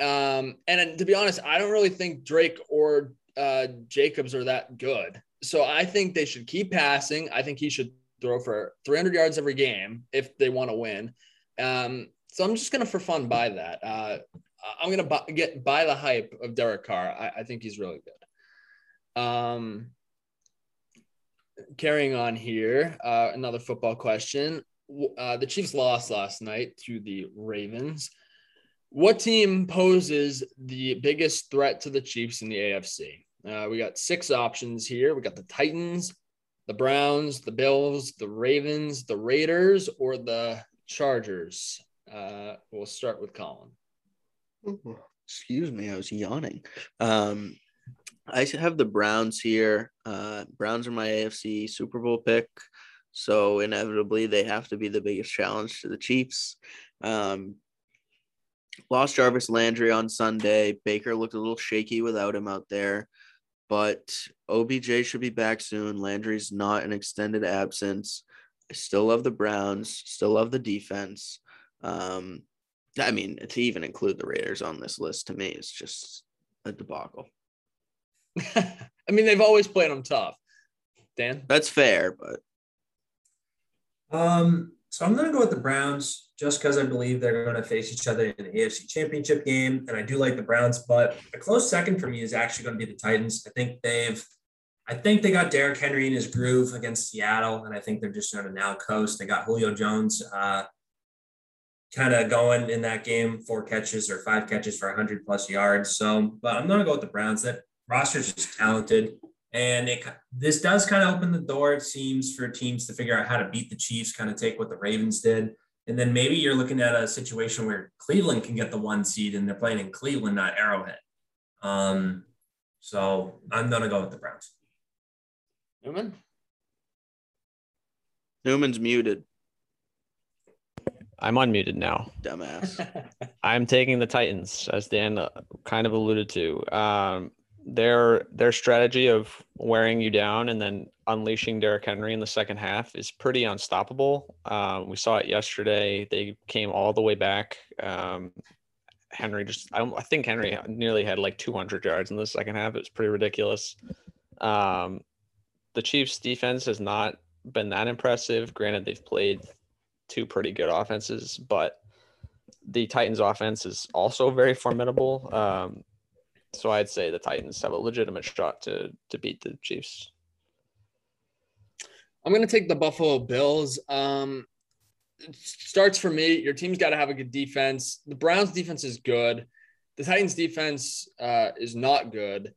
Um, and to be honest, I don't really think Drake or uh, Jacobs are that good. So I think they should keep passing. I think he should throw for 300 yards every game if they want to win. Um, so I'm just gonna for fun buy that. Uh, I'm gonna buy, get buy the hype of Derek Carr. I, I think he's really good. Um, carrying on here, uh, another football question. Uh, the Chiefs lost last night to the Ravens. What team poses the biggest threat to the Chiefs in the AFC? Uh, we got six options here. We got the Titans, the Browns, the Bills, the Ravens, the Raiders, or the Chargers. Uh, we'll start with Colin. Excuse me, I was yawning. Um, I have the Browns here. Uh, Browns are my AFC Super Bowl pick, so inevitably they have to be the biggest challenge to the Chiefs. Um, lost Jarvis Landry on Sunday. Baker looked a little shaky without him out there, but OBJ should be back soon. Landry's not an extended absence. I still love the Browns, still love the defense. Um, I mean, to even include the Raiders on this list to me is just a debacle. I mean, they've always played them tough. Dan? That's fair, but Um, so I'm going to go with the Browns just because I believe they're going to face each other in the AFC Championship game, and I do like the Browns. But a close second for me is actually going to be the Titans. I think they've, I think they got Derrick Henry in his groove against Seattle, and I think they're just going to now coast. They got Julio Jones, uh, kind of going in that game, four catches or five catches for 100 plus yards. So, but I'm going to go with the Browns. That roster's just talented. And it, this does kind of open the door, it seems, for teams to figure out how to beat the Chiefs, kind of take what the Ravens did. And then maybe you're looking at a situation where Cleveland can get the one seed and they're playing in Cleveland, not Arrowhead. Um, so I'm going to go with the Browns. Newman? Newman's muted. I'm unmuted now. Dumbass. I'm taking the Titans, as Dan uh, kind of alluded to. Um, their their strategy of wearing you down and then unleashing Derrick Henry in the second half is pretty unstoppable. Um, we saw it yesterday. They came all the way back. Um, Henry just, I, I, think Henry nearly had like 200 yards in the second half. It was pretty ridiculous. Um, the Chiefs' defense has not been that impressive. Granted, they've played two pretty good offenses, but the Titans' offense is also very formidable. Um, so I'd say the Titans have a legitimate shot to to beat the Chiefs. I'm gonna take the Buffalo Bills. Um, starts for me. Your team's got to have a good defense. The Browns' defense is good. The Titans' defense uh, is not good.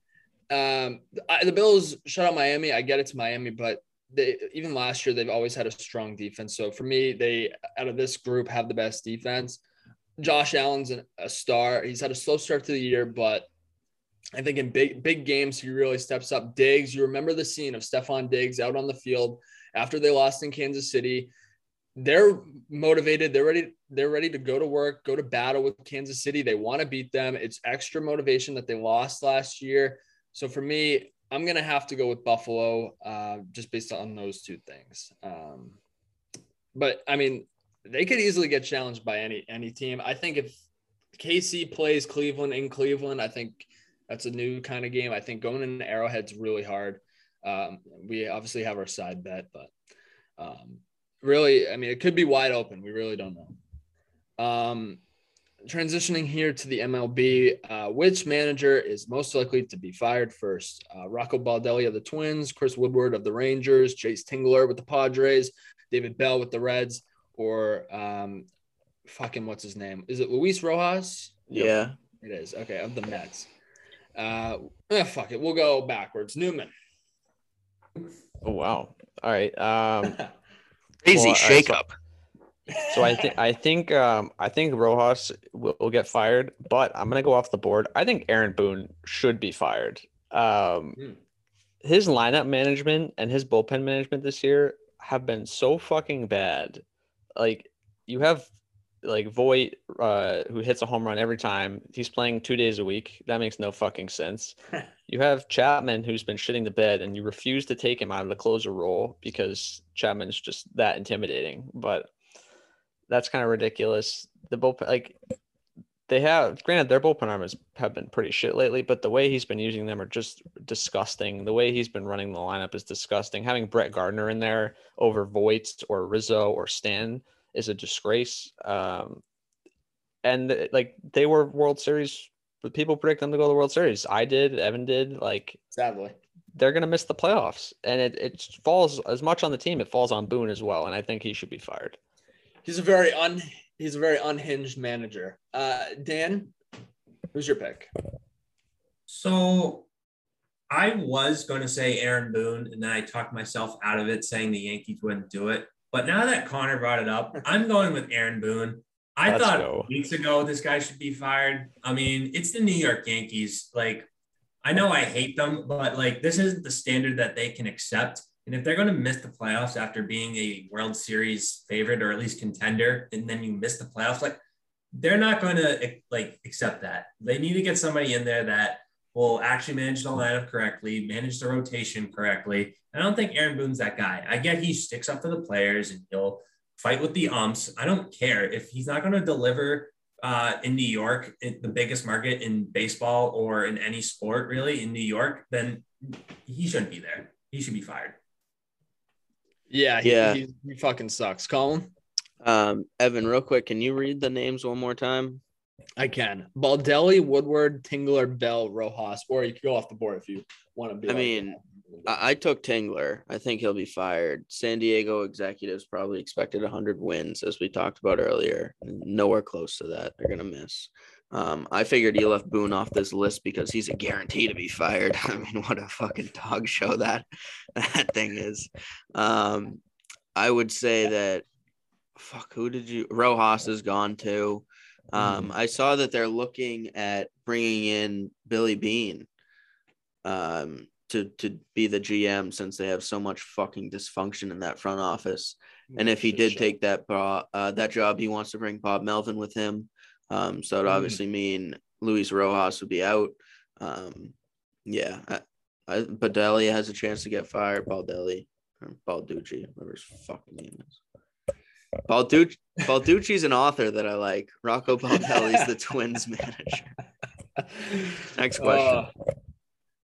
Um, I, the Bills shut out Miami. I get it's Miami, but they even last year they've always had a strong defense. So for me, they out of this group have the best defense. Josh Allen's an, a star. He's had a slow start to the year, but I think in big big games he really steps up. Diggs, you remember the scene of Stefon Diggs out on the field after they lost in Kansas City. They're motivated. They're ready. They're ready to go to work, go to battle with Kansas City. They want to beat them. It's extra motivation that they lost last year. So for me, I'm gonna have to go with Buffalo, uh, just based on those two things. Um, but I mean, they could easily get challenged by any any team. I think if KC plays Cleveland in Cleveland, I think that's a new kind of game. I think going in Arrowhead's really hard. Um, we obviously have our side bet, but um, really, I mean, it could be wide open. We really don't know. Um, transitioning here to the MLB, uh, which manager is most likely to be fired first? Uh, Rocco Baldelli of the Twins, Chris Woodward of the Rangers, Jayce Tingler with the Padres, David Bell with the Reds, or um, fucking what's his name? Is it Luis Rojas? Yeah, it is. Okay, of the Mets. Uh, eh, fuck it. We'll go backwards. Newman. Oh wow! All right. Um, crazy well, shake so, I think I think um, I think Rojas will, will, get fired, but I'm gonna go off the board. I think Aaron Boone should be fired. Um, mm. His lineup management and his bullpen management this year have been so fucking bad. Like you have like Voit, uh, who hits a home run every time. He's playing two days a week. That makes no fucking sense. you have Chapman, who's been shitting the bed, and you refuse to take him out of the closer role because Chapman's just that intimidating. But that's kind of ridiculous. The bullpen, like they have, granted, their bullpen arms have been pretty shit lately, but the way he's been using them are just disgusting. The way he's been running the lineup is disgusting. Having Brett Gardner in there over Voit or Rizzo or Stan is a disgrace. Um, and like they were World Series, but people predict them to go to the World Series. I did, Evan did. Like sadly, they're gonna miss the playoffs, and it it falls as much on the team. It falls on Boone as well, and I think he should be fired. He's a very un he's a very unhinged manager. Uh, Dan, who's your pick? So I was going to say Aaron Boone, and then I talked myself out of it, saying the Yankees wouldn't do it. But now that Connor brought it up, I'm going with Aaron Boone. I Let's thought go. weeks ago this guy should be fired. I mean, it's the New York Yankees. Like, I know I hate them, but like this isn't the standard that they can accept. And if they're going to miss the playoffs after being a World Series favorite or at least contender, and then you miss the playoffs, like they're not going to like accept that. They need to get somebody in there that will actually manage the lineup correctly, manage the rotation correctly, And I don't think Aaron Boone's that guy. I get he sticks up for the players and he'll fight with the umps. I don't care if he's not going to deliver uh, in New York, in the biggest market in baseball or in any sport, really in New York, then he shouldn't be there. He should be fired. Yeah, he, yeah, he, he fucking sucks. Colin. Um, Evan, real quick, can you read the names one more time? I can. Baldelli, Woodward, Tingler, Bell, Rojas, or you can go off the board if you want to be. I like mean, that. I, I took Tingler. I think he'll be fired. San Diego executives probably expected 100 wins, as we talked about earlier. Nowhere close to that. They're going to miss. Um, I figured he left Boone off this list because he's a guarantee to be fired. I mean, what a fucking dog show that that thing is. Um, I would say that fuck. Who did you? Rojas is gone too. Um, mm. I saw that they're looking at bringing in Billy Beane Um, to to be the GM since they have so much fucking dysfunction in that front office. And if he did take that uh, that job, he wants to bring Bob Melvin with him. Um, so it Mm. obviously mean Luis Rojas would be out. Um, yeah, I, I, Baldelli has a chance to get fired. Baldelli or Balducci, whatever his fucking name is. Balducci, Balducci's an author that I like. Rocco Baldelli's the Twins manager. Next question. Uh,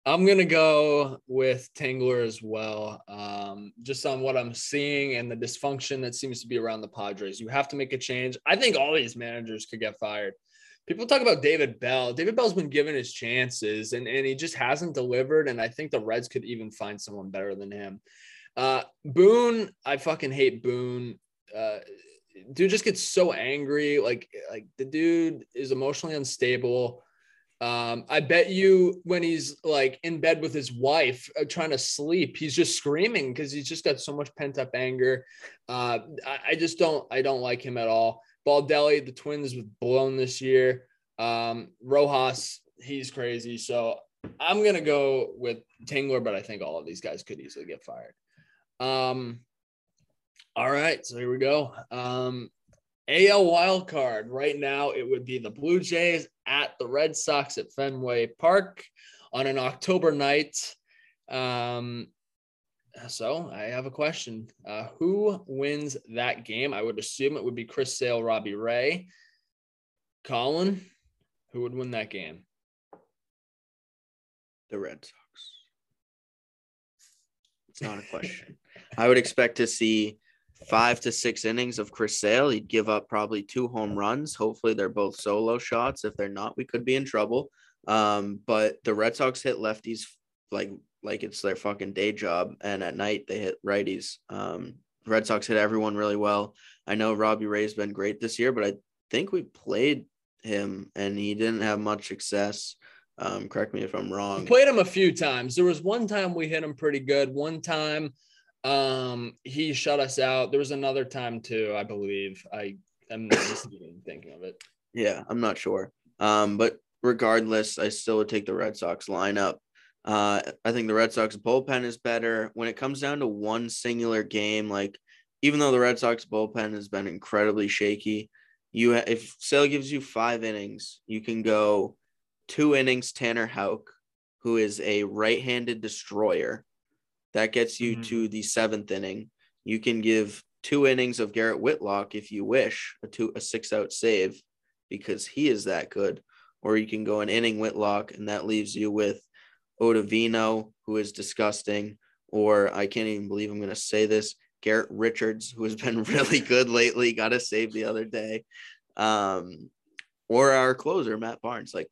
I'm gonna go with Tingler as well. Um, just on what I'm seeing and the dysfunction that seems to be around the Padres. You have to make a change. I think all these managers could get fired. People talk about David Bell. David Bell's been given his chances and, and he just hasn't delivered. And I think the Reds could even find someone better than him. Uh, Boone, I fucking hate Boone. Uh, dude just gets so angry. Like, like the dude is emotionally unstable. Um, I bet you when he's like in bed with his wife uh, trying to sleep, he's just screaming because he's just got so much pent up anger. Uh, I, I just don't, I don't like him at all. Baldelli, the Twins was blown this year. Um, Rojas, he's crazy. So I'm gonna go with Tingler, but I think all of these guys could easily get fired. Um, all right, so here we go. Um, AL wild card right now, it would be the Blue Jays at the Red Sox at Fenway Park on an October night. Um, so I have a question. Uh, who wins that game? I would assume it would be Chris Sale, Robbie Ray. Colin, who would win that game? The Red Sox. It's not a question. I would expect to see five to six innings of Chris Sale. He'd give up probably two home runs. Hopefully, they're both solo shots. If they're not, we could be in trouble. Um, but the Red Sox hit lefties like like it's their fucking day job, and at night they hit righties. Um, Red Sox hit everyone really well. I know Robbie Ray's been great this year, but I think we played him and he didn't have much success. Um, correct me if I'm We wrong. played him a few times. There was one time we hit him pretty good. One time um he shut us out. There was another time too, I believe. I am thinking of it. Yeah, I'm not sure. Um, but regardless, I still would take the Red Sox lineup. Uh, I think the Red Sox bullpen is better when it comes down to one singular game. Like, even though the Red Sox bullpen has been incredibly shaky, you if Sale gives you five innings, you can go two innings Tanner Houck, who is a right-handed destroyer. That gets you Mhm. to the seventh inning. You can give two innings of Garrett Whitlock if you wish, a two a six out save, because he is that good. Or you can go an inning Whitlock, and that leaves you with Ottavino, who is disgusting. Or I can't even believe I'm going to say this, Garrett Richards, who has been really good lately, got a save the other day. Um, or our closer, Matt Barnes. Like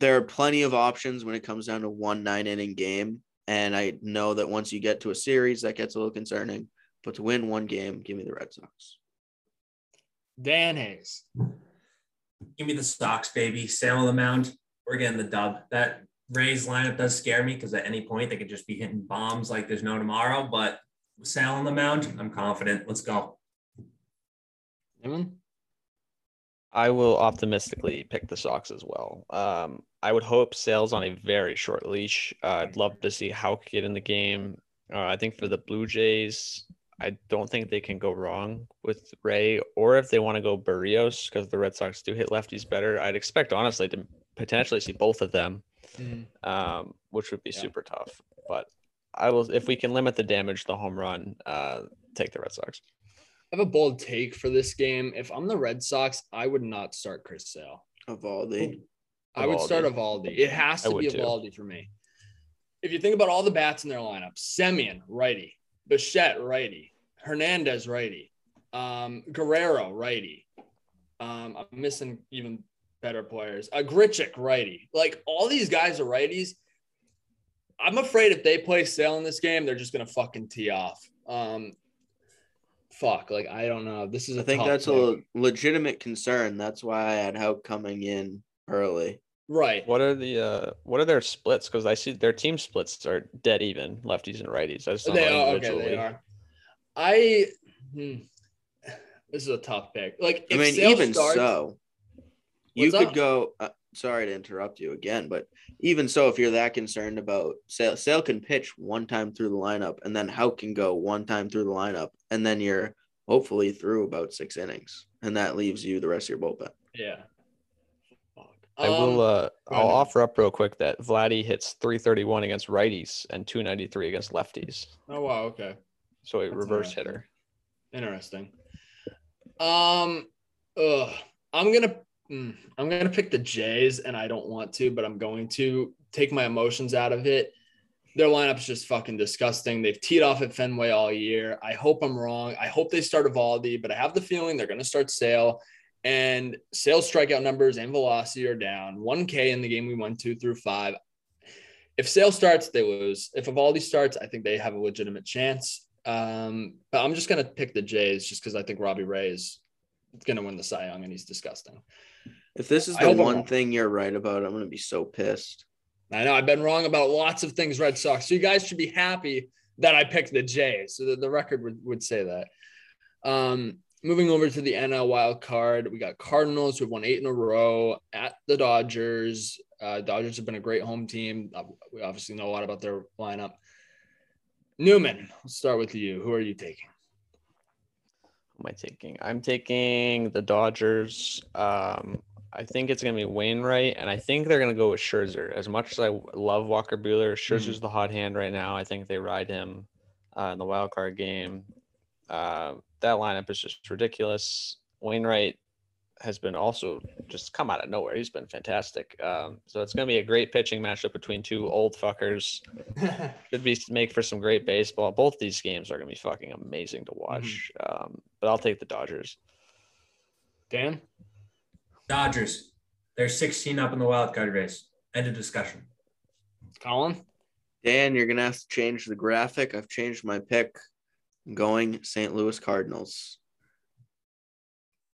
there are plenty of options when it comes down to one nine inning game. And I know that once you get to a series, that gets a little concerning. But to win one game, give me the Red Sox. Dan Hayes. Give me the Sox, baby. Sale on the mound. We're getting the dub. That Rays lineup does scare me because at any point they could just be hitting bombs like there's no tomorrow. But Sale on the mound, I'm confident. Let's go. Evan? I will optimistically pick the Sox as well. Um, I would hope Sale's on a very short leash. Uh, I'd love to see Houck get in the game. Uh, I think for the Blue Jays, I don't think they can go wrong with Ray, or if they want to go Berrios because the Red Sox do hit lefties better. I'd expect honestly to potentially see both of them, um, which would be Yeah. super tough. But I will, if we can limit the damage, the home run, uh, take the Red Sox. I have a bold take for this game. If I'm the Red Sox, I would not start Chris Sale. Eovaldi. I would start Eovaldi. It has to would be too. Eovaldi for me. If you think about all the bats in their lineup, Semien, righty. Bichette, righty. Hernandez, righty. Um, Guerrero, righty. Um, I'm missing even better players. Uh, Grichuk, righty. Like all these guys are righties. I'm afraid if they play Sale in this game, they're just gonna fucking tee off. Um, fuck, like I don't know. This is a I think that's pick. a legitimate concern. That's why I had Houck coming in early. right. What are the uh what are their splits? Because I see their team splits are dead even, lefties and righties. I just don't They know are okay. They are. I. Hmm, this is a tough pick. Like, I mean, Sale even starts- so, you could up? go. Uh, sorry to interrupt you again, but even so, if you're that concerned about Sale, Sale can pitch one time through the lineup, and then Houck can go one time through the lineup, and then you're hopefully through about six innings, and that leaves you the rest of your bullpen. Yeah. I will. Um, Uh, I'll offer up real quick that Vladdy hits 331 against righties and 293 against lefties. Oh wow. Okay. So a That's reverse interesting. hitter. Interesting. Um, ugh, I'm gonna mm, I'm gonna pick the Jays, and I don't want to, but I'm going to take my emotions out of it. Their lineup's just fucking disgusting. They've teed off at Fenway all year. I hope I'm wrong. I hope they start Eovaldi, but I have the feeling they're gonna start Sale. And Sale's strikeout numbers and velocity are down. 1K in the game we went two through five. If Sale starts, they lose. If Eovaldi starts, I think they have a legitimate chance. Um, but I'm just gonna pick the Jays just because I think Robbie Ray is gonna win the Cy Young and he's disgusting. If this is the one thing you're right about, I'm gonna be so pissed. I know I've been wrong about lots of things Red Sox, so you guys should be happy that I picked the Jays. So the, the record would, would say that. Um, moving over to the NL wild card, we got Cardinals who have won eight in a row at the Dodgers. Uh, Dodgers have been a great home team. Uh, We obviously know a lot about their lineup. Newman, let's start with you. Who are you taking? Who am I taking? I'm taking the Dodgers. Um, I think it's gonna be Wainwright, and I think they're gonna go with Scherzer. As much as I love Walker Buehler, Scherzer's the hot hand right now. I think they ride him uh, in the wild card game. Uh, that lineup is just ridiculous. Wainwright has been also just come out of nowhere. He's been fantastic. Um, so it's gonna be a great pitching matchup between two old fuckers. Should be make for some great baseball. Both these games are gonna be fucking amazing to watch. Um, but I'll take the Dodgers. Dan? Dodgers. They're 16 up in the wild card race. End of discussion. Colin? Dan, you're gonna have to change the graphic. I've changed my pick. I'm going St. Louis Cardinals.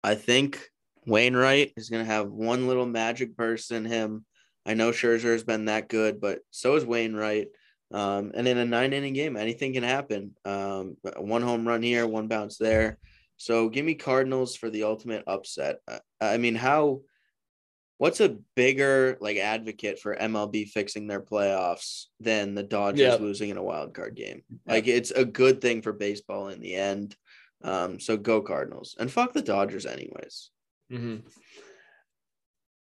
I think Wainwright is gonna have one little magic burst in him. I know Scherzer has been that good, but so is Wainwright. Um, and in a nine inning game, anything can happen. Um, one home run here, one bounce there. So give me Cardinals for the ultimate upset. I mean, how? What's a bigger like advocate for MLB fixing their playoffs than the Dodgers Yeah. losing in a wild card game? Like it's a good thing for baseball in the end. Um, so go Cardinals and fuck the Dodgers anyways. hmm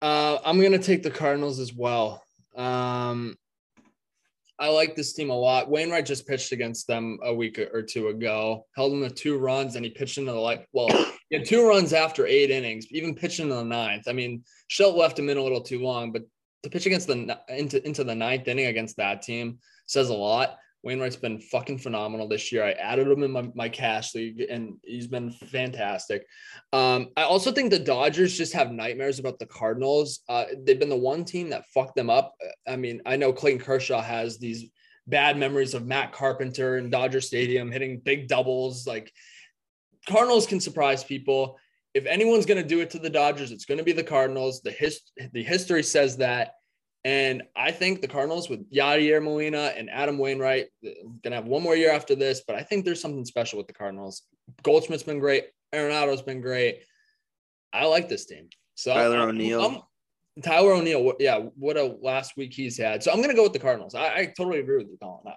Uh, I'm gonna take the Cardinals as well. Um, I like this team a lot. Wainwright just pitched against them a week or two ago, held them to two runs, and he pitched into the like. Well, he had two runs after eight innings, even pitched into the ninth. I mean, Schultz left him in a little too long, but to pitch against the into into the ninth inning against that team says a lot. Wainwright's been fucking phenomenal this year. I added him in my, my cash league, and he's been fantastic. Um, I also think the Dodgers just have nightmares about the Cardinals. Uh, they've been the one team that fucked them up. I mean, I know Clayton Kershaw has these bad memories of Matt Carpenter in Dodger Stadium hitting big doubles. Like Cardinals can surprise people. If anyone's going to do it to the Dodgers, it's going to be the Cardinals. The his, the history says that. And I think the Cardinals with Yadier Molina and Adam Wainwright gonna have one more year after this, but I think there's something special with the Cardinals. Goldschmidt's been great. Arenado's been great. I like this team. So Tyler O'Neill. Tyler O'Neill. Yeah, what a last week he's had. So I'm gonna go with the Cardinals. I, I totally agree with you, Colin. I,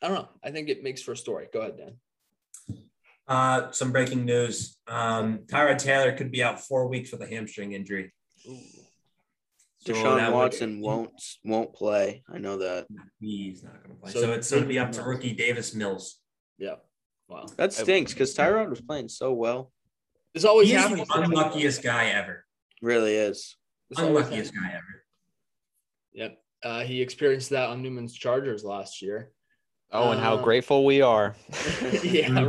I don't know. I think it makes for a story. Go ahead, Dan. Uh, some breaking news. Um, Tyrod Taylor could be out four weeks with a hamstring injury. So Deshaun that would- Watson won't won't play. I know that. He's not going to play. So So, it's going to be up to rookie Davis Mills. Yeah. Wow. That stinks because Tyrod was playing so well. This always He's happens. the unluckiest guy ever. Really is. This always Unluckiest guy ever. Yep. Uh, he experienced that on Newman's Chargers last year. Oh, and how Uh, grateful we are. yeah.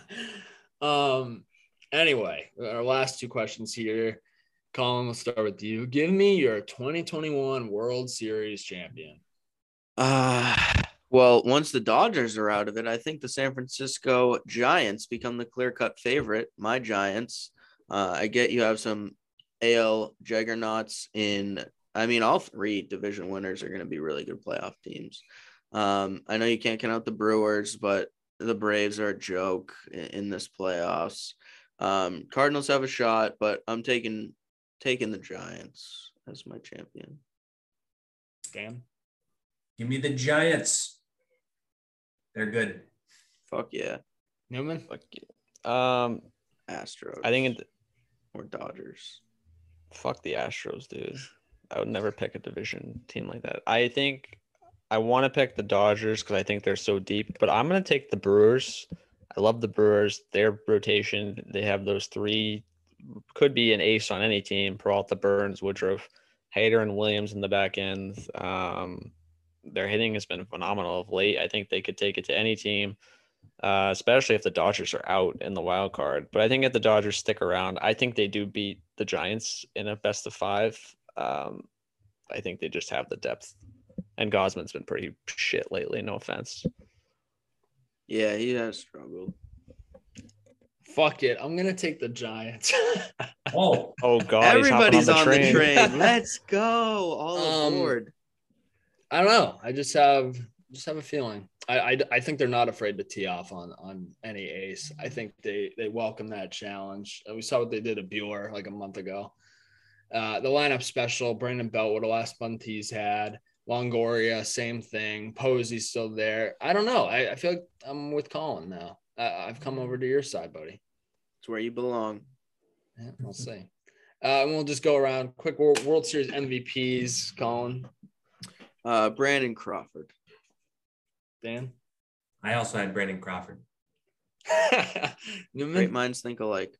um. Anyway, our last two questions here. Colin, we'll start with you. Give me your 2021 World Series champion. Uh well, once the Dodgers are out of it, I think the San Francisco Giants become the clear-cut favorite. My Giants. Uh, I get you have some AL juggernauts in. I mean, all three division winners are going to be really good playoff teams. Um, I know you can't count out the Brewers, but the Braves are a joke in, in this playoffs. Um, Cardinals have a shot, but I'm taking taking the Giants. as my champion. Damn. Give me the Giants. They're good. Fuck yeah, Newman. Fuck yeah. Um, Astros. I think it, or Dodgers. fuck the Astros, dude. I would never pick a division team like that. I think I want to pick the Dodgers because I think they're so deep, but I'm gonna take the Brewers. I love the Brewers. Their rotation, they have those three, could be an ace on any team. Peralta, Burnes, Woodruff, Hayter, and Williams in the back end. Um, their hitting has been phenomenal of late. I think they could take it to any team, uh, especially if the Dodgers are out in the wild card. But I think if the Dodgers stick around, I think they do beat the Giants in a best of five. Um, I think they just have the depth. And Gausman's been pretty shit lately. No offense. Yeah, he has struggled. Fuck it. I'm gonna take the Giants. Oh, Oh God, Everybody's on the train. train. Let's go. All Um, aboard. I don't know. I just have just have a feeling. I, I, I think they're not afraid to tee off on on any ace. I think they they welcome that challenge. Uh, We saw what they did at Buehler like a month ago. Uh, the lineup special. Brandon Beltwood, the last bunt he's had. Longoria, same thing. Posey's still there. I don't know. I, I feel like I'm with Colin now. I, I've come over to your side, buddy. It's where you belong. Yeah, we'll see. Uh, and we'll just go around quick World, World Series MVPs. Colin, Uh, Brandon Crawford. Dan, I also had Brandon Crawford. Newman. Great minds think alike.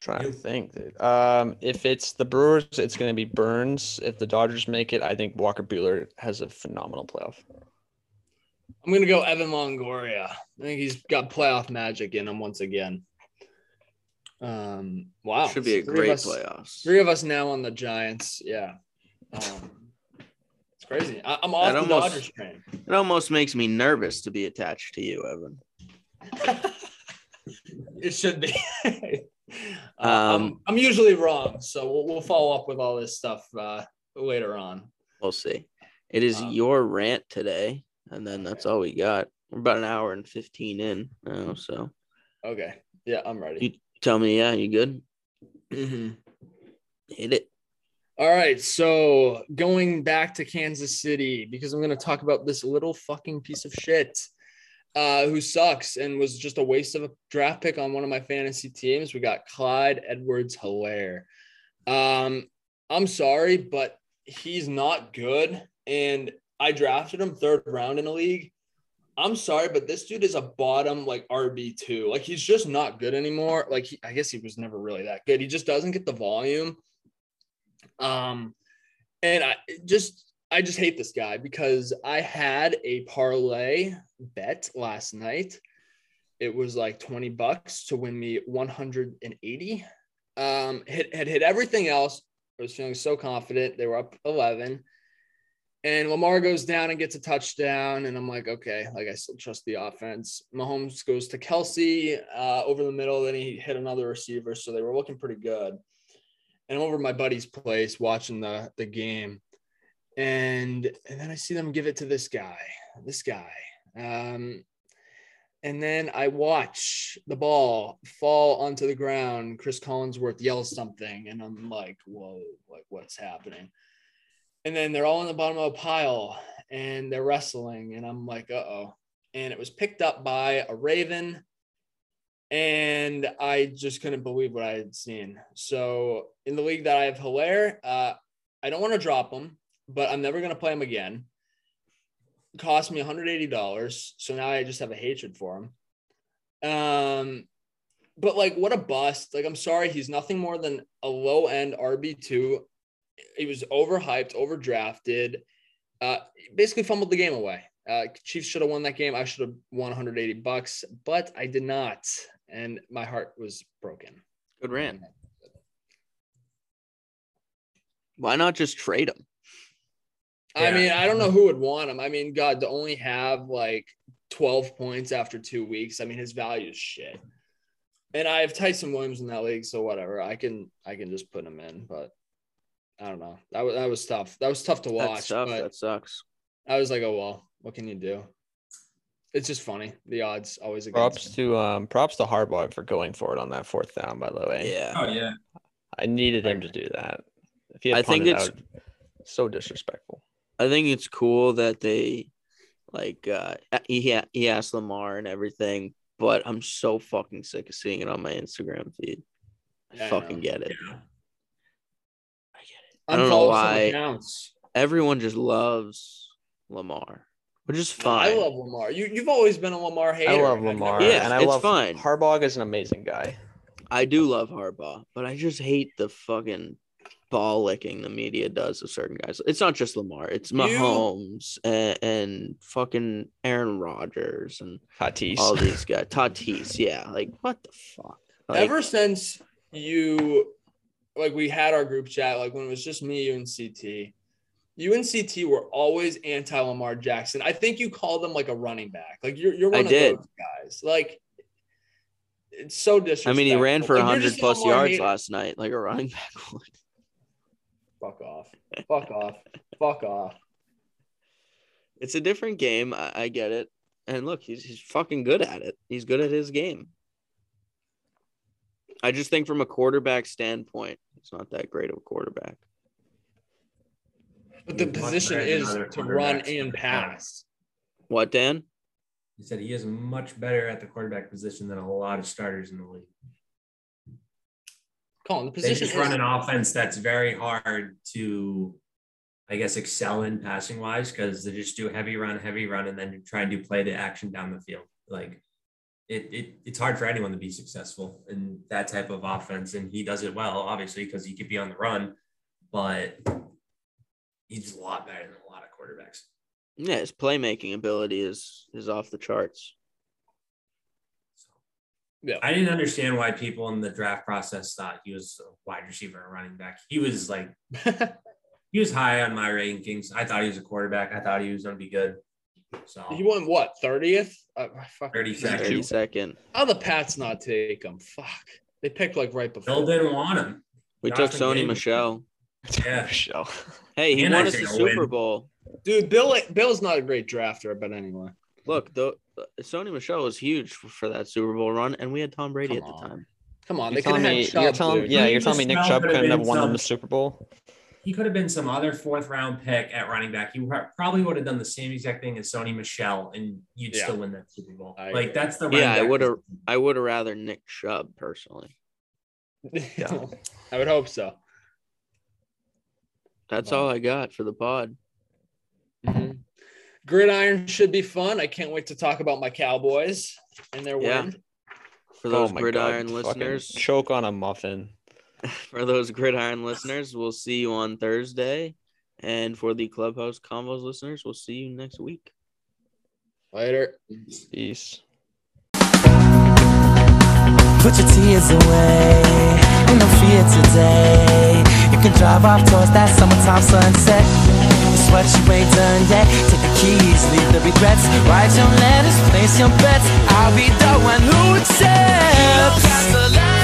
Trying to think. Dude. Um, if it's the Brewers, it's going to be Burnes. If the Dodgers make it, I think Walker Buehler has a phenomenal playoff. I'm gonna go Evan Longoria. I think he's got playoff magic in him once again. Um, wow, Should be a great us, playoffs. Three of us now on the Giants. Yeah, um, it's crazy. I, I'm off That the almost- Dodgers train. It almost makes me nervous to be attached to you, Evan. it should be. Uh, Um, I'm, I'm usually wrong, so we'll, we'll follow up with all this stuff uh, later on. We'll see. It is Um, your rant today, and then that's all we got. We're about an hour and fifteen in now, so Okay. Yeah, I'm ready. you tell me, yeah, you good? Mhm. Hit it. All right, so going back to Kansas City because I'm going to talk about this little fucking piece of shit uh, who sucks and was just a waste of a draft pick on one of my fantasy teams. We got Clyde Edwards Helaire. Um, I'm sorry, but he's not good. And I drafted him third round in the league. I'm sorry, but this dude is a bottom like RB2. Like he's just not good anymore. Like he, I guess he was never really that good. He just doesn't get the volume. Um, and I just I just hate this guy because I had a parlay bet last night. It was like 20 bucks to win me 180. Um, hit, had hit everything else. I was feeling so confident. They were up 11. And Lamar goes down and gets a touchdown. And I'm like, okay, like I still trust the offense. Mahomes goes to Kelce uh, over the middle. Then he hit another receiver. So they were looking pretty good. And I'm over my buddy's place watching the, the game. And, and then I see them give it to this guy, this guy. Um, and then I watch the ball fall onto the ground. Cris Collinsworth yells something, and I'm like, whoa, like what's happening? And then they're all in the bottom of a pile and they're wrestling, and I'm like, uh oh. And it was picked up by a Raven, and I just couldn't believe what I had seen. So in the league that I have Helaire, uh, I don't want to drop him, but I'm never going to play him again cost me $180 so now i just have a hatred for him um but like what a bust like i'm sorry he's nothing more than a low end rb2 he was overhyped overdrafted uh basically fumbled the game away uh chiefs should have won that game i should have won 180 bucks but i did not and my heart was broken Good rant. Why not just trade him? I Yeah. mean, I don't know who would want him. I mean, God, to only have like 12 points after two weeks, I mean, his value is shit. And I have Ty'Son Williams in that league, so whatever. I can I can just put him in, but I don't know. That was that was tough. That was tough to watch. That's tough. That sucks. I was like, oh well, what can you do? It's just funny. The odds always against Props me. to um props to Harbaugh for going for it on that fourth down. By the way, Yeah. Oh yeah. I needed him to do that. If he had I think it's- out, so disrespectful. I think it's cool that they like uh he he asked Lamar and everything, but I'm so fucking sick of seeing it on my Instagram feed. I Yeah, fucking know. get it. Yeah. I don't know why. Everyone just loves Lamar, which is fine. I love Lamar. You you've always been a Lamar hater. I love Lamar. never- Yeah, and I it's love fine. Harbaugh is an amazing guy. I do love Harbaugh, but I just hate the fucking ball licking the media does of certain guys. It's not just Lamar, it's You- Mahomes and, and fucking Aaron Rodgers and Tatis. all these guys. Tatis, yeah. Like what the fuck? Like, Ever since you like we had our group chat, like when it was just me, you and CT. You and CT were always anti Lamar Jackson. I think you called him like a running back. Like you're you're I one of did. those guys. Like it's so disrespectful. I mean, he ran for Like, 100 plus yards hater. last night, like a running back would. Fuck off. Fuck off. Fuck off. It's a different game. I, I get it. And look, he's he's fucking good at it. He's good at his game. I just think from a quarterback standpoint, he's not that great of a quarterback. But the He's position is to run and pass. What, Dan? He said he is much better at the quarterback position than a lot of starters in the league. Colin, the They position just is, run an offense that's very hard to, I guess, excel in passing wise because they just do heavy run, heavy run, and then try and do play the action down the field. Like it, it it's hard for anyone to be successful in that type of offense, and he does it well, obviously, because he could be on the run, but he's a lot better than a lot of quarterbacks. Yeah, his playmaking ability is is off the charts. So yeah. I didn't understand why people in the draft process thought he was a wide receiver or running back. He was like he was high on my rankings. I thought he was a quarterback. I thought he was going to be good. So he won what, 30th? Uh, fuck. 32nd. 30 second. How the Pats not take him? Fuck. They picked like right before. Bill didn't want him. We Jonathan took Sony Gannon. Michel. Yeah. Michel. Hey, he And won I us the Super win. Bowl. Dude, Bill Bill's not a great drafter, but anyway. Look, though, Sony Michel was huge for, for that Super Bowl run, and we had Tom Brady Come at the on. time. Come on, You're they could telling have me, had Chubb, you're telling, yeah, you're telling me Nick Chubb could've couldn't have won them the Super Bowl. He could have been some other fourth round pick at running back. He probably would have done the same exact thing as Sony Michel, and you'd Yeah. still win that Super Bowl. I like agree. that's the Yeah, I would've- I would have rather Nick Chubb personally. Yeah. I would hope so. That's Wow. all I got for the pod. Mhm. Gridiron should be fun. I can't wait to talk about my Cowboys and their Yeah. win. For those Oh gridiron God, fucking listeners, choke on a muffin. for those gridiron listeners, we'll see you on Thursday. And for the Clubhouse Combos listeners, we'll see you next week. Later. Peace. Put your tears away, ain't no fear today. You can drive off towards that summertime sunset. It's what you ain't done yet. Take the keys, leave the regrets. Write your letters, place your bets. I'll be the one who would say.